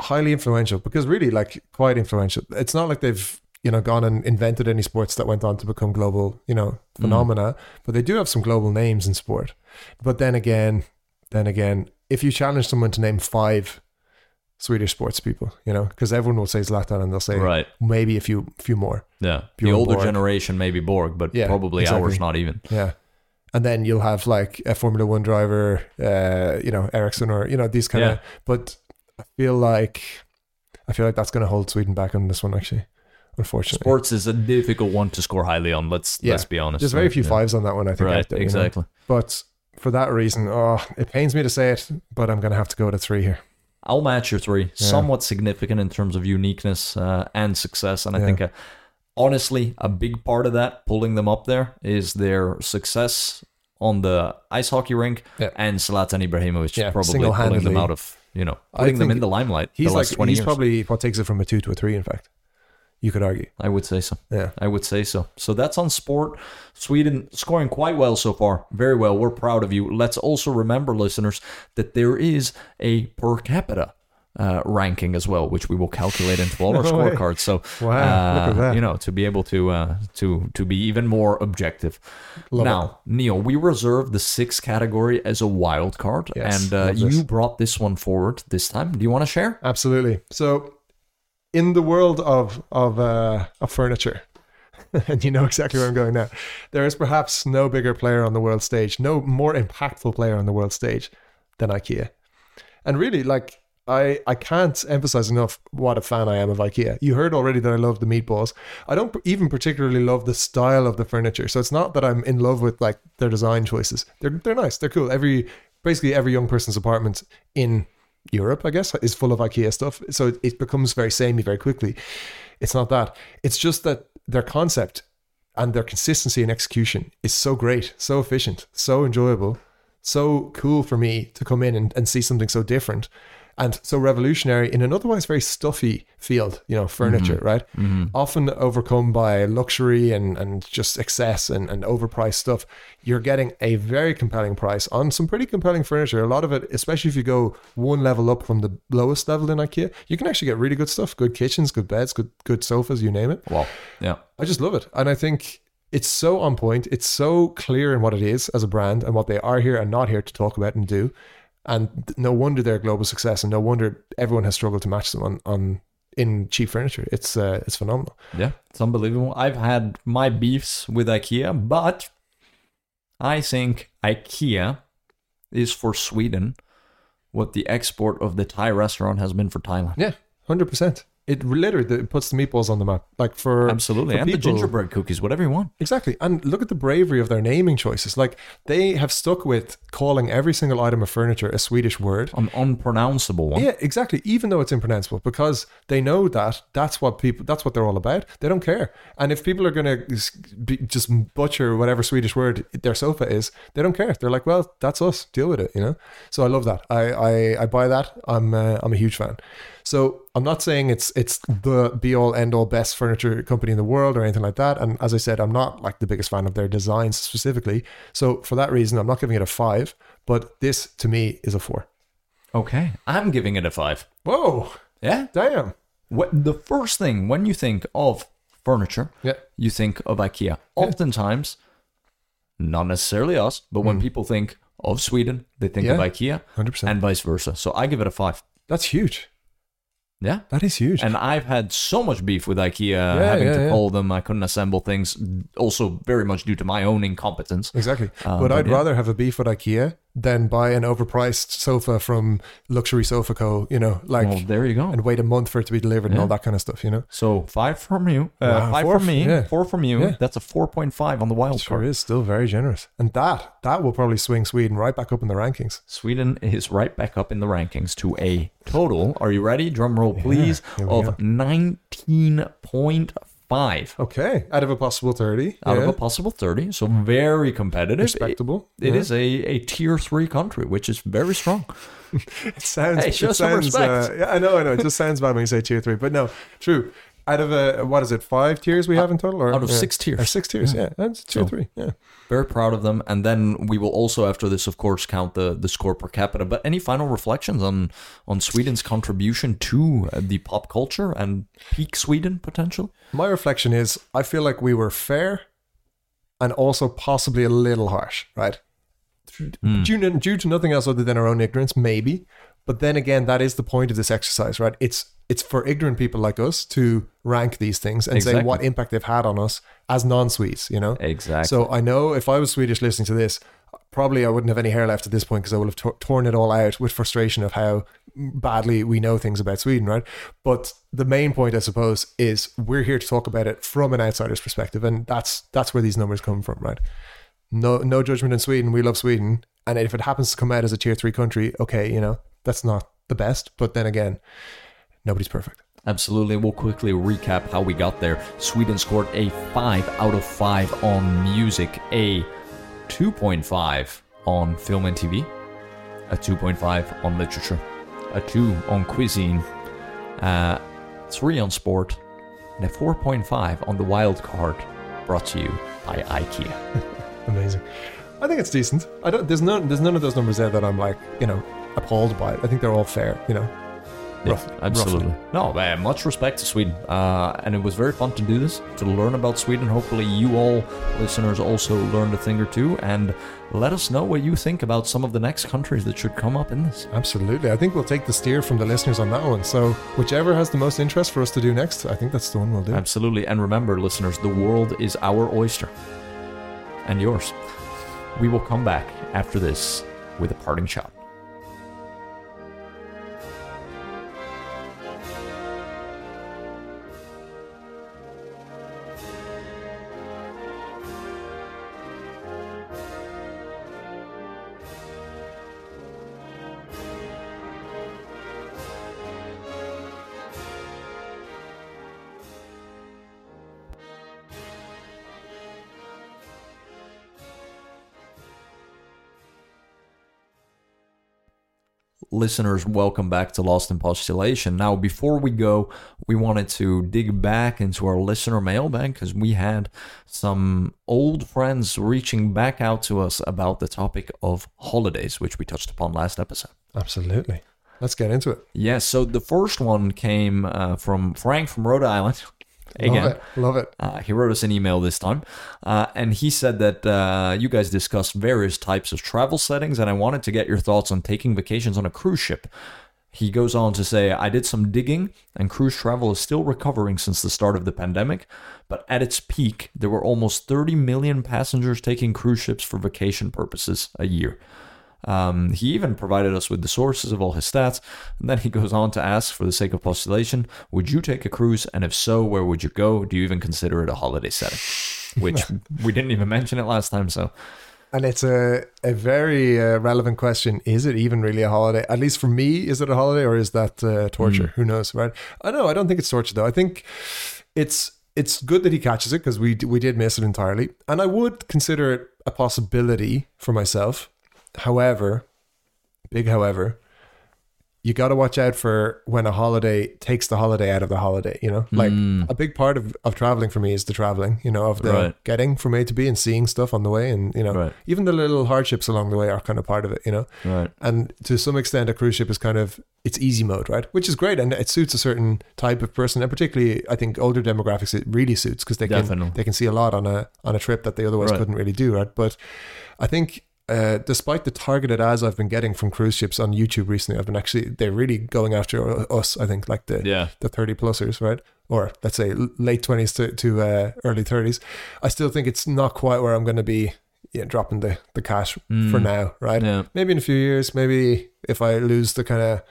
highly influential because really, like, quite influential. It's not like they've you know gone and invented any sports that went on to become global, you know, phenomena. But they do have some global names in sport. But then again, then again, if you challenge someone to name five Swedish sports people, you know, because everyone will say Zlatan and they'll say Right. maybe a few few more. Yeah. The older Borg. generation, maybe Borg, but Yeah, probably exactly. ours not even. Yeah. And then you'll have like a Formula One driver, uh, you know, Ericsson or, you know, these kind Yeah. of, but I feel like, I feel like that's going to hold Sweden back on this one, actually, unfortunately. Sports is a difficult one to score highly on. Let's Yeah. let's be honest. There's very few Yeah. fives on that one, I think. Right. there, you know. exactly. But for that reason, oh, it pains me to say it, but I'm going to have to go to three here. I'll match your three. Yeah. Somewhat significant in terms of uniqueness uh, and success, and I Yeah. think uh, honestly a big part of that pulling them up there is their success on the ice hockey rink Yeah. and Zlatan Ibrahimovic Yeah, probably pulling them out of you know putting them in the limelight. He's the like, 20 he's years. probably what takes it from a two to a three, in fact. You could argue. I would say so. Yeah. I would say so. So that's on sport. Sweden scoring quite well so far. Very well. We're proud of you. Let's also remember, listeners, that there is a per capita uh, ranking as well, which we will calculate into all our <laughs> No way. scorecards. So, Wow, uh, look at that. you know, to be able to uh, to to be even more objective. Love now, Neil, we reserve the sixth category as a wild card, Yes, and uh, you brought this one forward this time. Do you want to share? Absolutely. So, in the world of of uh, of furniture, <laughs> and you know exactly where I'm going now, there is perhaps no bigger player on the world stage, no more impactful player on the world stage than IKEA. And really, like I I can't emphasize enough what a fan I am of IKEA. You heard already that I love the meatballs. I don't even particularly love the style of the furniture. So it's not that I'm in love with like their design choices. They're they're nice. They're cool. Every basically every young person's apartment in Europe, I guess, is full of IKEA stuff. So it, it becomes very samey very quickly. It's not that. It's just that their concept and their consistency and execution is so great, so efficient, so enjoyable, so cool for me to come in and, and see something so different and so revolutionary in an otherwise very stuffy field, you know, furniture, mm-hmm. right? Mm-hmm. Often overcome by luxury and, and just excess and, and overpriced stuff. You're getting a very compelling price on some pretty compelling furniture. A lot of it, especially if you go one level up from the lowest level in IKEA, you can actually get really good stuff, good kitchens, good beds, good good sofas, you name it. Well, yeah. I just love it. And I think it's so on point. It's so clear in what it is as a brand and what they are here and not here to talk about and do. And no wonder they're a global success and no wonder everyone has struggled to match them on, on in cheap furniture. It's uh, it's phenomenal. Yeah, it's unbelievable. I've had my beefs with IKEA, but I think IKEA is for Sweden what the export of the Thai restaurant has been for Thailand. Yeah, hundred percent. It literally it puts the meatballs on the map. Like for Absolutely. for And the gingerbread cookies, whatever you want. Exactly. And look at the bravery of their naming choices. Like they have stuck with calling every single item of furniture a Swedish word. An unpronounceable one. Yeah, exactly. Even though it's impronounceable, because they know that that's what people, that's what they're all about. They don't care. And if people are going to just butcher whatever Swedish word their sofa is, they don't care. They're like, well, that's us. Deal with it. You know. So I love that. I I, I buy that. I'm uh, I'm a huge fan. So I'm not saying it's it's the be all end all best furniture company in the world or anything like that. And as I said, I'm not like the biggest fan of their designs specifically. So for that reason, I'm not giving it a five. But this to me is a four. Okay. I'm giving it a five. Whoa! Yeah. Damn. What the first thing when you think of furniture, Yeah. you think of IKEA. Oftentimes, not necessarily us, but when mm. people think of Sweden, they think of IKEA 100%. and vice versa. So I give it a five. That's huge. Yeah. That is huge. And I've had so much beef with IKEA, having yeah, to yeah. call them. I couldn't assemble things. Also, very much due to my own incompetence. exactly. Uh, but but I'd yeah. rather have a beef with IKEA than buy an overpriced sofa from Luxury Sofa Co. You know, like Well, there you go. and wait a month for it to be delivered and all that kind of stuff. You know, So five from you, uh, Wow, five four from me, yeah. four from you. Yeah. That's a four point five on the wild sure card. is still very generous, and that that will probably swing Sweden right back up in the rankings. Sweden is right back up in the rankings to a total. Are you ready? Drum roll, please. of nineteen point five Okay, out of a possible thirty, out yeah. of a possible thirty. So very competitive. respectable. It yeah. is a, a tier three country, which is very strong. <laughs> It sounds. Hey, show it some sounds, respect. Uh, yeah, I know, I know. It just sounds bad when you say tier three, but no, true. Out of a what is it? Five tiers we have in total, or out of yeah. six tiers. Or six tiers, yeah. That's two So- three, yeah. Very proud of them. And then we will also, after this, of course, count the, the score per capita. But any final reflections on on Sweden's contribution to uh, the pop culture and peak Sweden potential? My reflection is I feel like we were fair and also possibly a little harsh, right? Due, to, due to nothing else other than our own ignorance, maybe. But then again, that is the point of this exercise, right? It's it's for ignorant people like us to rank these things and say what impact they've had on us as non-Swedes, you know? Exactly. So I know if I was Swedish listening to this, probably I wouldn't have any hair left at this point because I would have tor- torn it all out with frustration of how badly we know things about Sweden, right? But the main point, I suppose, is we're here to talk about it from an outsider's perspective, and that's that's where these numbers come from, right? No, no judgment in Sweden. We love Sweden, and if it happens to come out as a tier three country, okay, you know that's not the best, but then again, nobody's perfect. Absolutely. We'll quickly recap how we got there. Sweden scored a 5 out of 5 on music, a 2.5 on film and TV, a 2.5 on literature, a 2 on cuisine, uh, 3 on sport, and a 4.5 on the wild card, brought to you by IKEA. <laughs> Amazing. I think it's decent. I don't. There's none. There's none of those numbers there that I'm like, you know, appalled by. I think they're all fair. You know. Roughly, absolutely. roughly. No, uh, much respect to Sweden. Uh, and it was very fun to do this, to learn about Sweden. Hopefully, you all listeners also learned a thing or two. And let us know what you think about some of the next countries that should come up in this. Absolutely. I think we'll take the steer from the listeners on that one. So, whichever has the most interest for us to do next, I think that's the one we'll do. Absolutely. And remember, listeners, the world is our oyster and yours. We will come back after this with a parting shot. Listeners, welcome back to Lost in Postulation. Now, before we go, we wanted to dig back into our listener mailbag because we had some old friends reaching back out to us about the topic of holidays, which we touched upon last episode. Absolutely. Let's get into it. Yes. Yeah, so the first one came uh, from Frank from Rhode Island. Again, love it. Love it. Uh, he wrote us an email this time, uh, and he said that uh, you guys discussed various types of travel settings, and I wanted to get your thoughts on taking vacations on a cruise ship. He goes on to say, I did some digging, and cruise travel is still recovering since the start of the pandemic. But at its peak, there were almost 30 million passengers taking cruise ships for vacation purposes a year. Um, he even provided us with the sources of all his stats. And then he goes on to ask, for the sake of postulation, would you take a cruise? And if so, where would you go? Do you even consider it a holiday setting? <laughs> Which we didn't even mention it last time. So. And it's a, a very uh, relevant question. Is it even really a holiday? At least for me, is it a holiday or is that uh, torture? Mm. Who knows, right? I know. I don't think it's torture though. I think it's it's good that he catches it because we we did miss it entirely, and I would consider it a possibility for myself However, big however, you got to watch out for when a holiday takes the holiday out of the holiday, you know? Like Mm. a big part of, of traveling for me is the traveling, you know, of the Right. getting from A to B and seeing stuff on the way. And, you know, Right. even the little hardships along the way are kind of part of it, you know? Right. And to some extent, a cruise ship is kind of it's easy mode, right? Which is great, and it suits a certain type of person, and particularly, I think older demographics it really suits because they Definitely. can they can see a lot on a on a trip that they otherwise couldn't really do, right? But I think. Uh, despite the targeted ads I've been getting from cruise ships on YouTube recently, I've been actually they're really going after us. I think like the Yeah. the 30 plusers, right? Or let's say late 20s to, to uh, early 30s. I still think it's not quite where I'm going to be yeah, dropping the, the cash for Mm. now, right? Yeah. Maybe in a few years, maybe if I lose the kind of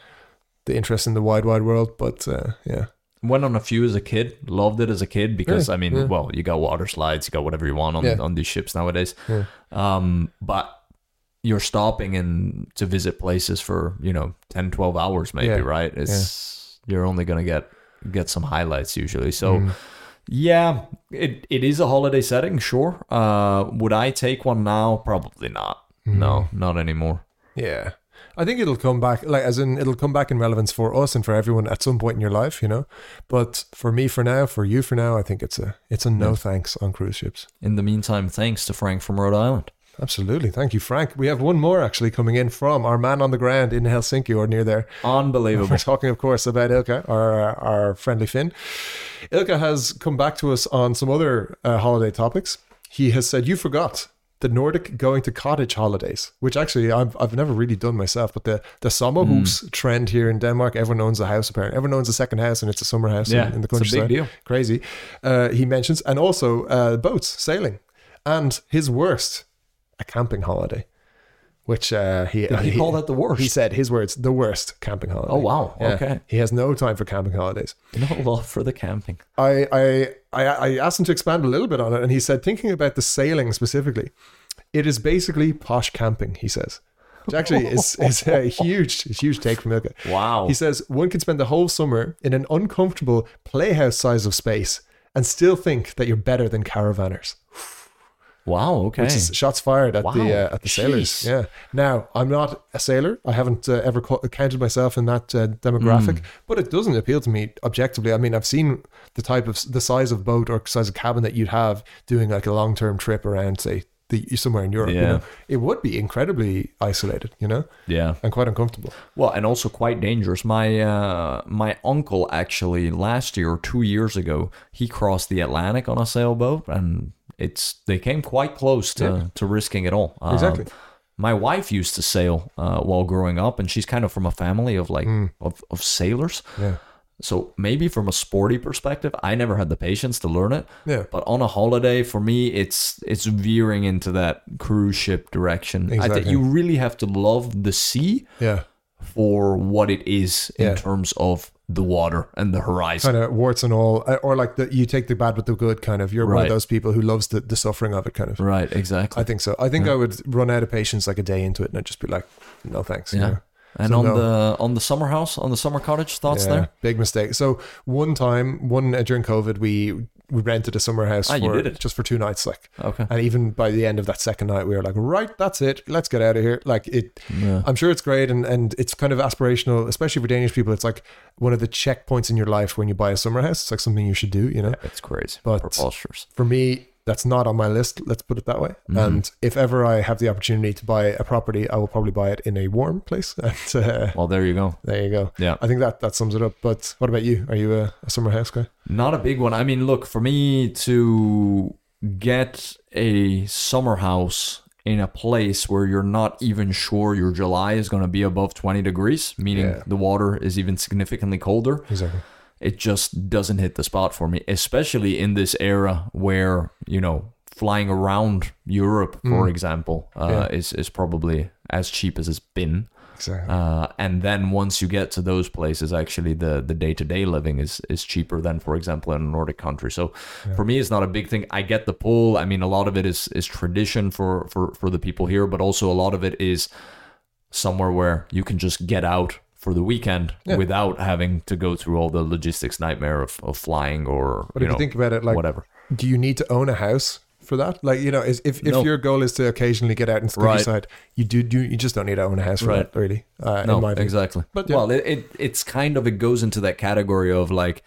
the interest in the wide, wide world. But uh, yeah, Went on a few as a kid. Loved it as a kid because I mean, yeah. well, you got water slides, you got whatever you want on Yeah. on these ships nowadays. Um, but you're stopping in to visit places for you know 10 12 hours maybe Yeah. right it's you're only gonna get get some highlights usually so Mm. yeah it, it is a holiday setting sure uh would i take one now probably not Mm. no not anymore yeah. I think it'll come back, like as in it'll come back in relevance for us and for everyone at some point in your life, you know. But for me, for now, for you, for now, I think it's a it's a no Yeah. thanks on cruise ships. in the meantime thanks to frank from rhode island Absolutely, thank you, Frank. We have one more actually coming in from our man on the ground in Helsinki or near there. unbelievable We're talking, of course, about Ilkka, our our friendly Finn. Ilkka has come back to us on some other uh, holiday topics. He has said, "You forgot the Nordic going to cottage holidays," which actually I've I've never really done myself. But the the sommerhus trend here in Denmark, everyone owns a house. Apparently, everyone owns a second house, and it's a summer house yeah in, in the it's a countryside. big deal Crazy. Uh, he mentions, and also uh, boats sailing, and his worst, a camping holiday. Which uh, he Did he call that the worst? He said his words, the worst camping holiday. Oh, wow. Yeah. Okay. He has no time for camping holidays. no love for the camping I, I I I asked him to expand a little bit on it, and he said, thinking about the sailing specifically, it is basically posh camping. He says, which actually is is a <laughs> huge huge take from Ilkka. wow He says one can spend the whole summer in an uncomfortable playhouse size of space and still think that you're better than caravanners. Wow. Okay. which is shots fired at Wow. the uh, at the sailors. Yeah. Now I'm not a sailor. I haven't uh, ever co- counted myself in that uh, demographic, Hmm. but it doesn't appeal to me objectively. I mean, I've seen the type of the size of boat or size of cabin that you'd have doing like a long term trip around, say, the somewhere in Europe. You know, it would be incredibly isolated. You know, yeah. and quite uncomfortable. Well, and also quite dangerous. My uh, my uncle actually last year or two years ago, he crossed the Atlantic on a sailboat, and it's they came quite close to, Yeah. to risking it all. Um, Exactly. my wife used to sail uh, while growing up, and she's kind of from a family of like of, of sailors. Yeah. So maybe from a sporty perspective, I never had the patience to learn it. Yeah. But on a holiday, for me, it's it's veering into that cruise ship direction. Exactly. you really have to love the sea Yeah. for what it is in Yeah. terms of the water and the horizon. Kind of warts and all, uh, or like the, you take the bad with the good kind of. You're one of those people who loves the, the suffering of it kind of. Right, exactly. I think so. I think I would run out of patience like a day into it and I'd just be like, no thanks. you yeah. know? And So on no. the on the summer house, on the summer cottage, thoughts Yeah, there? Big mistake. So one time, one uh, during COVID, we we rented a summer house Ah, for just for two nights. Like, Okay. and even by the end of that second night, we were like, right, that's it. Let's get out of here. Like it. Yeah. I'm sure it's great and and it's kind of aspirational, especially for Danish people. It's like one of the checkpoints in your life when you buy a summer house. It's like something you should do. You know. It's crazy. But- For me, that's not on my list. Let's put it that way. Mm-hmm. And if ever I have the opportunity to buy a property, I will probably buy it in a warm place. <laughs> And uh, Well, there you go. there you go. Yeah. I think that that sums it up. But what about you? Are you a, a summer house guy? Not a big one. I mean, look, for me to get a summer house in a place where you're not even sure your July is going to be above 20 degrees, meaning Yeah. the water is even significantly colder, Exactly. It just doesn't hit the spot for me, especially in this era where, you know, flying around Europe, for example, uh, Mm. Yeah. is, is probably as cheap as it's been. Exactly. Uh, and then once you get to those places, actually the the day to day living is is cheaper than, for example, in a Nordic country. So for me, it's not a big thing. I get the pull. I mean, a lot of it is is tradition for for for the people here, but also a lot of it is somewhere where you can just get out for the weekend Yeah. without having to go through all the logistics nightmare of, of flying or But if know you think about it, like, whatever. do you need to own a house for that? Like, you know, is, if, if No. your goal is to occasionally get out into the Right. countryside, you do, do you just don't need to own a house for Right. that, really. Uh, No, in my view. exactly. But, yeah. well, it, it it's kind of it goes into that category of like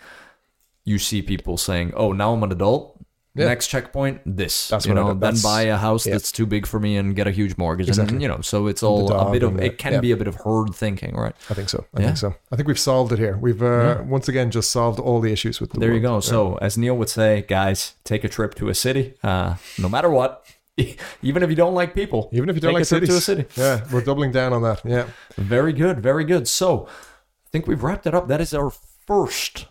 you see people saying, "Oh, now I'm an adult." Yeah. Next checkpoint, this. That's you what I know, then That's- buy a house yeah. that's too big for me and get a huge mortgage, Exactly. and you know, so it's all a dog bit of and the- it can yeah. be a bit of herd thinking, right? I think so. I Yeah. think so. I think we've solved it here. We've uh, once again just solved all the issues with the There you world. go. So, as Neil would say, guys, take a trip to a city, uh, no matter what. <laughs> Even if you don't like people, Even if you don't take like a trip cities. to a city. Yeah, we're doubling down on that. Yeah. Very good, very good. So, I think we've wrapped it up. That is our first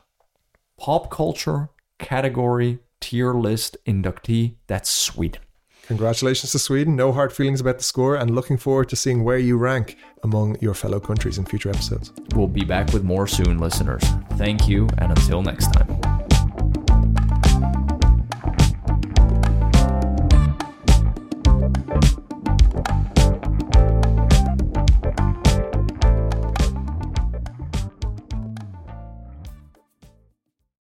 pop culture category tier list inductee. That's Sweden. Congratulations to Sweden. No hard feelings about the score, and looking forward to seeing where you rank among your fellow countries in future episodes. We'll be back with more soon, listeners. Thank you, and until next time.